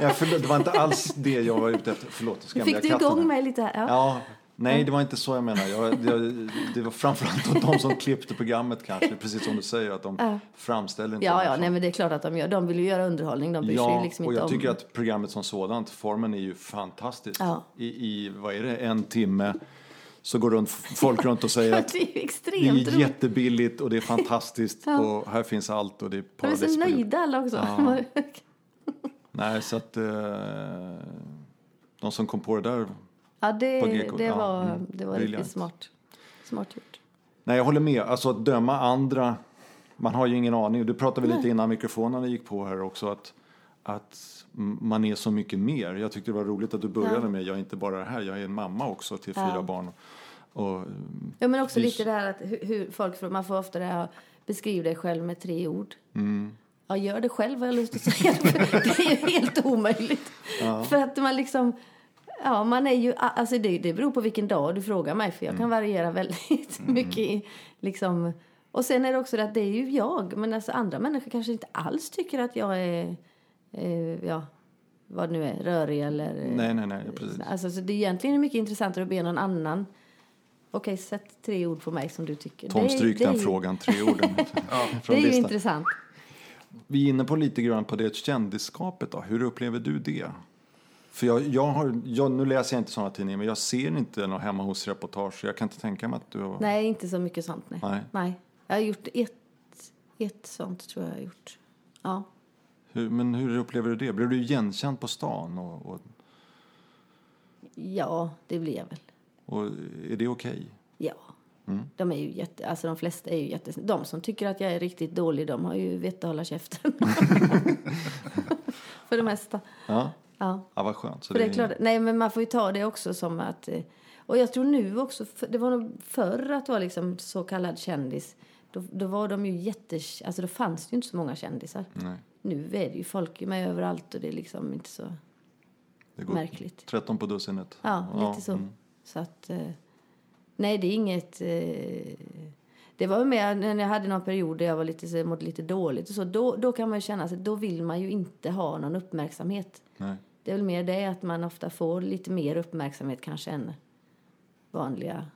Ja, förlåt, det var inte alls det jag var ute efter. Förlåt, Fick du igång mig lite här? Ja. Ja, nej, det var inte så jag menar. Jag, jag, det var framförallt de som klippte programmet kanske, precis som du säger, att de Ja. framställer inte Ja, ja, nej, men det är klart att de gör. De vill ju göra underhållning. De bryr sig Ja, ju liksom och jag om... tycker att programmet som sådant, formen är ju fantastisk. Ja. I, I, vad är det, en timme så går runt, folk runt och säger <laughs> att det är ju det extremt är jättebilligt och det är fantastiskt <laughs> och här finns allt och det är De är paradis så nöjda alla också. <laughs> Nej, så att eh, de som kom på det där Ja, På det, det ja, var, mm, det var riktigt smart. Smart gjort. Nej, jag håller med. Alltså att döma andra, man har ju ingen aning. Du pratade väl lite innan mikrofonerna gick på här också att, att man är så mycket mer. Jag tyckte det var roligt att du började Ja. med, jag är inte bara det här, jag är en mamma också till Ja. fyra barn. Och, Ja, men också lite det här att hur, hur folk, man får ofta det här, beskriv dig själv med tre ord. Mm. Ja, gör det själv har jag lust att säga. <laughs> det är ju helt omöjligt. För att man liksom, ja man är ju, alltså det, det beror på vilken dag du frågar mig. För jag Mm. kan variera väldigt <laughs> mycket i, liksom. Och sen är det också det att det är ju jag. Men alltså andra människor kanske inte alls tycker att jag är, eh, ja, vad det nu är, rörig eller... eh, nej, nej, nej, precis. Alltså, så det är egentligen mycket intressantare att be någon annan Okej, sätt tre ord på mig som du tycker. Tom, Det stryk det den ju- frågan, tre orden. <laughs> Det från är ju intressant. Vi är inne på lite grann på det kändisskapet då. Hur upplever du det? För jag, jag har, jag, nu läser jag inte sådana tidningar, men jag ser inte någon hemma hos-reportage. Jag kan inte tänka mig att du har... Nej, inte så mycket sånt. Nej. Nej. Jag har gjort ett, ett sånt, tror jag jag gjort. Ja. Hur, men hur upplever du det? Blev du igenkänd på stan? Och, och, ja, det blir jag väl. och är det okej? Ja. De är ju jätte, alltså de flesta är ju jätte, De som tycker att jag är riktigt dålig, de har ju vett att hålla käften. <laughs> <laughs> För det mesta. Ja. Ja. ja, vad skönt. Så För det är klart, nej men man får ju ta det också som att, eh, och jag tror nu också, det var nog förr att vara liksom så kallad kändis. Då, då var de ju jätte, alltså då fanns det ju inte så många kändisar. Nej, Nu är det ju folk med överallt och det är liksom inte så det går märkligt. 13 på dussinet. Ja, lite så. mm. Så att, eh, nej det är inget, eh, det var ju mer när jag hade någon period där jag var lite, så, mådde lite dåligt och så, då, då kan man känna sig, då vill man ju inte ha någon uppmärksamhet. Nej. Det är väl mer det att man ofta får lite mer uppmärksamhet kanske än vanliga,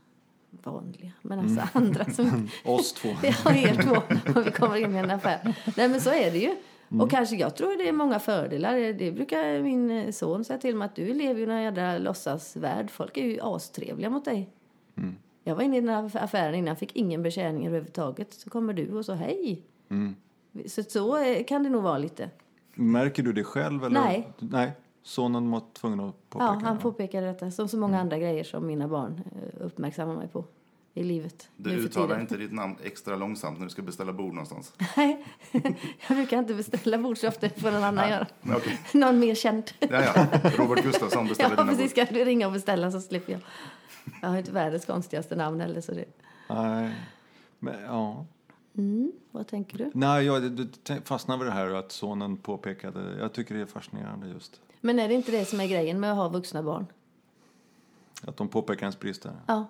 vanliga, men alltså andra som <laughs> Oss två. <laughs> Ja, er två. Om vi kommer in i en affär. Nej, men så är det ju. Och kanske, jag tror det är många fördelar. Det brukar min son säga till mig att du lever ju i en jädra låtsasvärld. Folk är ju astrevliga mot dig. Jag var inne i den här affären innan, fick ingen betjäning överhuvudtaget. Så kommer du och så hej. Så, så eh, kan det nog vara lite. Märker du det själv? Eller? Nej. Nej. Sonen var tvungen att påpeka Ja, han påpekade detta. Som så många andra grejer som mina barn eh, uppmärksammar mig på i livet. Du uttalar tiden. inte ditt namn extra långsamt när du ska beställa bord någonstans. <laughs> Nej, <laughs> jag brukar inte beställa bord så ofta. Får någon annan göra. Okej. <laughs> Någon mer känd. Ja, ja. Robert Gustafsson beställer Ja, dina precis. bord. Ska du ringa och beställa så slipper jag. Jag har inte världens konstigaste namn heller. Så det... Nej. Men, ja. mm, vad tänker du? Nej, jag fastnade vid det här att sonen påpekade. Jag tycker det är fascinerande just. Men är det inte det som är grejen med att ha vuxna barn? Att de påpekar ens brister. Ja.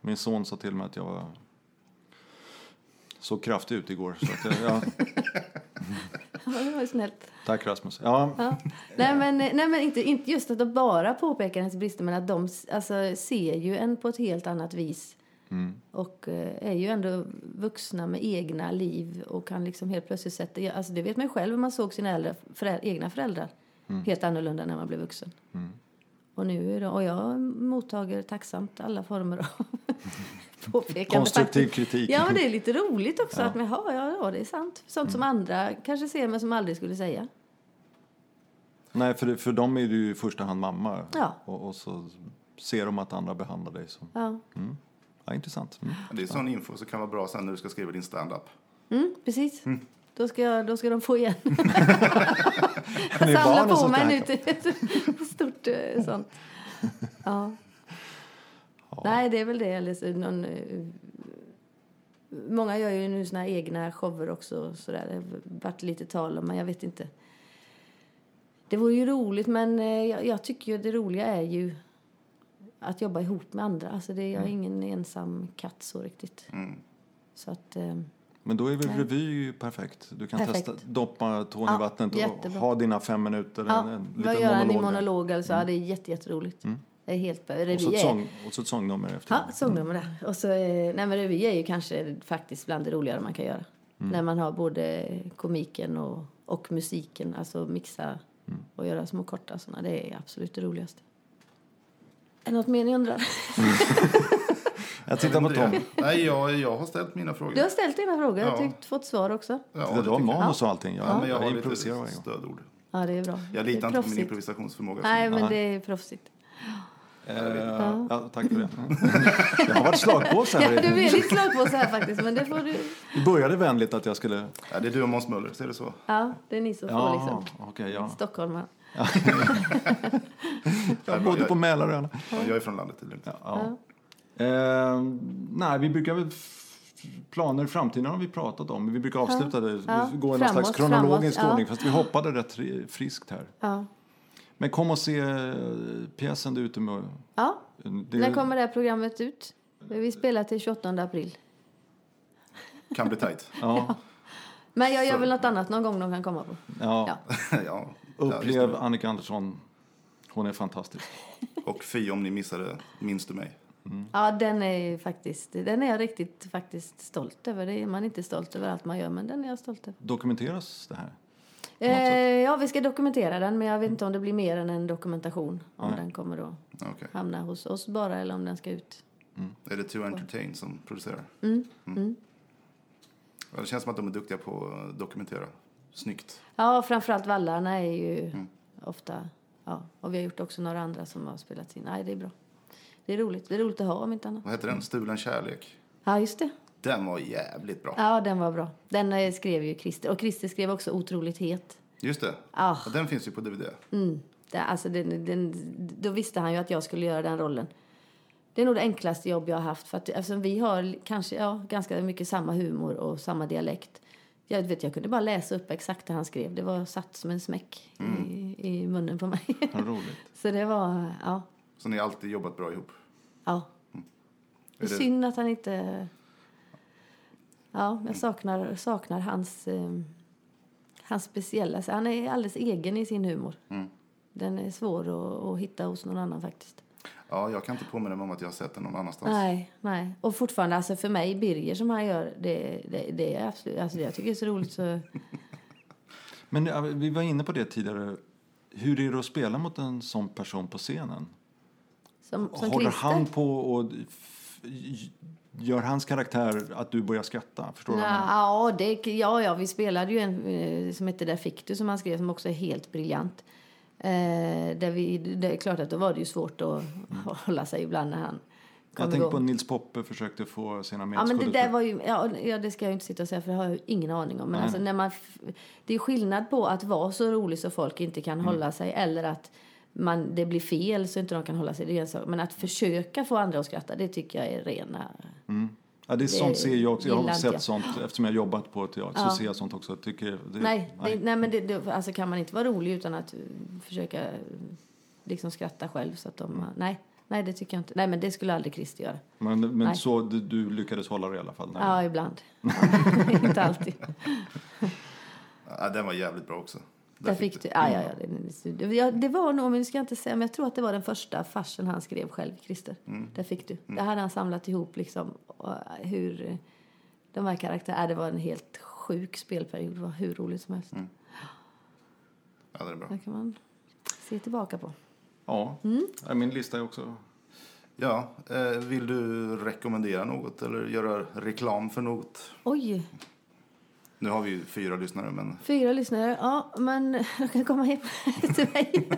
Min son sa till mig att jag var så kraftig ut igår. Så att jag, ja, <laughs> det var ju snällt. tack Rasmus. Ja, Ja. Nej, men, nej, men inte, inte just att de bara påpekar ens brister, men att de alltså, ser ju en på ett helt annat vis. Och eh, är ju ändå vuxna med egna liv och kan liksom helt plötsligt sätta... Alltså det vet man själv när man såg sina äldre, förä, egna föräldrar helt annorlunda när man blev vuxen. Och, nu är det, och jag mottager tacksamt alla former av <laughs> påpekande. Konstruktiv faktiskt. kritik. Ja, men det är lite roligt också. Att man, ja, ja, ja, det är sant. Sånt som andra kanske ser men som aldrig skulle säga. nej, för, för dem är du ju i första hand mamma. Ja. Och, och så ser de att andra behandlar dig som... Ja, Ja, intressant. Mm. Det är sån info som kan vara bra sen när du ska skriva din stand-up. mm, precis. Då, ska jag, då ska de få igen. <laughs> <laughs> Det är Samla barnen på mig nu ett stort eh, sånt. Ja. Nej, det är väl det. Eller någon, eh, många gör ju nu sina egna shower också. Så där. Det har varit lite tal om, men jag vet inte. Det vore ju roligt, men eh, jag, jag tycker ju det roliga är ju att jobba ihop med andra. Alltså det, jag är ingen ensam katt så riktigt. Mm. Så att, eh, Men då är väl revy perfekt? Du kan Perfekt. testa doppa tån i Ja, vattnet och jättebra. ha dina fem minuter. ja, en, en vad gör han i monolog. Alltså, ja, det är jätte, jätteroligt. Det är helt Och så, revy ett sång, och så ett sångnummer efter. Ja, sångnummer där. Och så, eh, nej men revy är ju kanske faktiskt bland det roligare man kan göra. När man har både komiken och, och musiken, alltså mixa och göra små korta sådana. Det är absolut det roligaste. Är det något mer ni undrar? <laughs> <laughs> Jag tittar på Tom. Nej, jag, jag har ställt mina frågor. Du har ställt dina frågor. Jag har Ja. fått svar också. Ja, Titta, du har manus och allting. Jag, Ja, men jag har jag lite improviserar gång. stödord. Ja, det är bra. Jag det är litar inte på min improvisationsförmåga. Nej, men Ja. det är proffsigt. Eh, ja, tack för det. <laughs> Jag har varit slagpåse Ja, här. <laughs> du är lite slagpåse här faktiskt, men det får du... Det började vänligt att jag skulle... Ja, det är du och Måns Möller, ser det så? Ja, det är ni som får Ja, liksom. okej, ja. Stockholmare. <laughs> Jag bodde på Mälarön. Ja, jag är från landet, det är lugnt. Ja. Eh, nej, vi brukar väl... Planer i framtiden har vi pratat om. Vi brukar avsluta det. Ja. Vi går i någon slags kronologisk framåt, ja. ordning. Fast vi hoppade rätt fri- friskt här. Ja. Men kom och se eh, pjäsen du är ute med. ja. Det, När kommer det här programmet ut? Vi spelar till 28 april. Kan bli tajt. Ja, Men jag gör Så- väl något annat någon gång de kan komma på. ja. Ja. <laughs> ja. Ja, Upplev. Annika Andersson. Hon är fantastisk. Och fy om ni missade, minns du mig? Ja, den är faktiskt, den är jag riktigt faktiskt stolt över. Det är man inte stolt över allt man gör, men den är jag stolt över. Dokumenteras det här? Eh, ja, vi ska dokumentera den, men jag vet inte om det blir mer än en dokumentation. Om Nej. den kommer att Okej. hamna hos oss bara, eller om den ska ut. Är det To Entertain som producerar? Mm. Mm. Ja, det känns som att de är duktiga på att dokumentera. Snyggt. Ja, framförallt vallarna är ju Mm. ofta... Ja, och vi har gjort också några andra som har spelats in. Nej, det är bra. Det är roligt. Det är roligt att ha om inte annat. Vad heter den? Stulen kärlek. Ja, just det. Den var jävligt bra. Ja, den var bra. Den eh, skrev ju Christer. Och Christer skrev också Otroligt het. Just det. Ah. Ja, den finns ju på DVD. Mm. Det, alltså, den, den, då visste han ju att jag skulle göra den rollen. Det är nog det enklaste jobb jag har haft. För att, eftersom vi har kanske, ja, ganska mycket samma humor och samma dialekt. Jag, vet, jag kunde bara läsa upp exakt det han skrev. Det var satt som en smäck i, i munnen på mig. Vad roligt. <laughs> Så det var, ja. Så ni har alltid jobbat bra ihop. ja. Det är Är det- synd att han inte... Ja, jag saknar, saknar hans, eh, hans speciella... Han är alldeles egen i sin humor. Mm. Den är svår att, att hitta hos någon annan faktiskt. Ja, jag kan inte påminna mig om att jag har sett den någon annanstans. Nej, nej. Och fortfarande, alltså för mig, Birger som han gör, det, det, det är absolut, alltså det jag tycker är så roligt så... <laughs> Men vi var inne på det tidigare. Hur är det att spela mot en sån person på scenen? Som, som Håller Christer. han på och gör hans karaktär att du börjar skratta? Förstår Nå, ja, det, ja, ja, vi spelade ju en eh, som heter Där fick du som han skrev som också är helt briljant. Eh, där vi, det är klart att då var det ju svårt att <laughs> hålla sig ibland när han Jag tänker på Nils Poppe försökte få sina Ja, men det där var ju, ja, ja, det ska jag inte sitta och säga för det har jag ju ingen aning om. Men alltså när man, det är skillnad på att vara så rolig så folk inte kan Mm. hålla sig eller att man, det blir fel så inte de kan hålla sig. Det är en sak. Men att försöka få andra att skratta, det tycker jag är rena... Ja, det är sånt ser jag också. Jag har sett jag. sånt eftersom jag har jobbat på teater. Ja. Så ser jag sånt också. Jag tycker det, nej, det, nej, men det, det, alltså kan man inte vara rolig utan att försöka liksom skratta själv så att de... Mm. Nej, nej, det tycker jag inte. Nej, men det skulle aldrig Christer göra. Men, men Nej. så du, du lyckades hålla det i alla fall? Nej. Ja, ibland. Ja, <laughs> <laughs> inte alltid. Ja, den var jävligt bra också. Där fick du, ja, ja, ja, det, det, ja, det var nog, men det ska jag inte säga, men jag tror att det var den första farsen han skrev själv, Christer. Där fick du. Där hade han samlat ihop liksom och, hur eh, de här karaktärerna, det var en helt sjuk spelperiod, det var hur roligt som helst. Ja, den är bra. Det kan man se tillbaka på. Ja, Mm. Min lista är också... Ja, eh, vill du rekommendera något eller göra reklam för något? Oj, Nu har vi ju fyra lyssnare, men fyra lyssnare. Ja, men <laughs> de kan komma hem till mig. <laughs>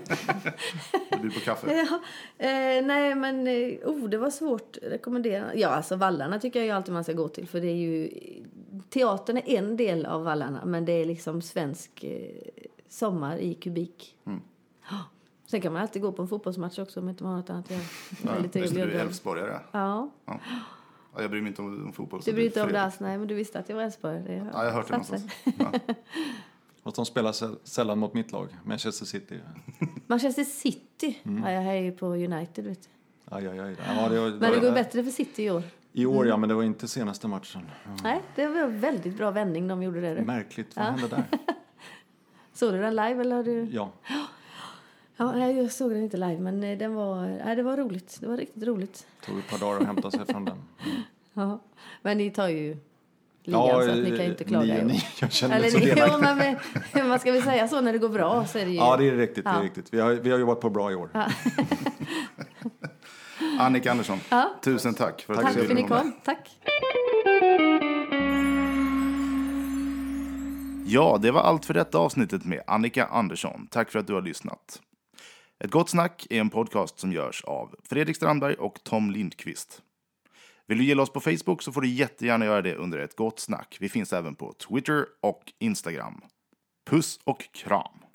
du blir på kaffe. Ja, eh, nej, men eh, oh, det var svårt att rekommendera. Ja, alltså Vallarna tycker jag alltid man ska gå till. För det är ju, teatern är en del av Vallarna, men det är liksom svensk eh, sommar i kubik. Ja. Sen kan man alltid gå på en fotbollsmatch också om inte man har något annat att göra. Ja, just det, du är älvsborgare. Ja, Ja. Ja, jag bryr mig inte om, om fotboll. du bryr inte om alls. Nej, men du visste att jag var Älvsborg. Det Ja, jag har hört det någonstans. Ja. <laughs> Fast de spelar säll- sällan mot mitt lag, Manchester City. Manchester City. Mm. Ja, jag är ju på United, vet du. Aj, aj, aj. Ja, det var, Men det går bättre för City i år. I år, ja, men det var inte senaste matchen. Nej, det var en väldigt bra vändning de gjorde det. Märkligt, vad hände där? <laughs> Såg du den live eller har du? Ja, <gasps> Ja, jag såg den inte live, men eh, den var, nej, det var roligt. Det var riktigt roligt. tog ett par dagar att hämta sig från den. Ja. Men ni tar ju ligan, så att ni kan ju inte klaga. Ni, jag känner mig Eller så ni, <laughs> jo, delaktig. men man <laughs> ska väl säga så när det går bra så är det ju... Ja, det är riktigt. Det är Ja. riktigt. Vi, har, vi har jobbat på bra i år. <laughs> Annika Andersson, Ja. tusen tack för att Tack du för att ni ville vara med. kom. Tack. Ja, det var allt för detta avsnittet med Annika Andersson. Tack för att du har lyssnat. Ett gott snack är en podcast som görs av Fredrik Strandberg och Tom Lindqvist. Vill du gilla oss på Facebook så får du jättegärna göra det under ett gott snack. Vi finns även på Twitter och Instagram. Puss och kram!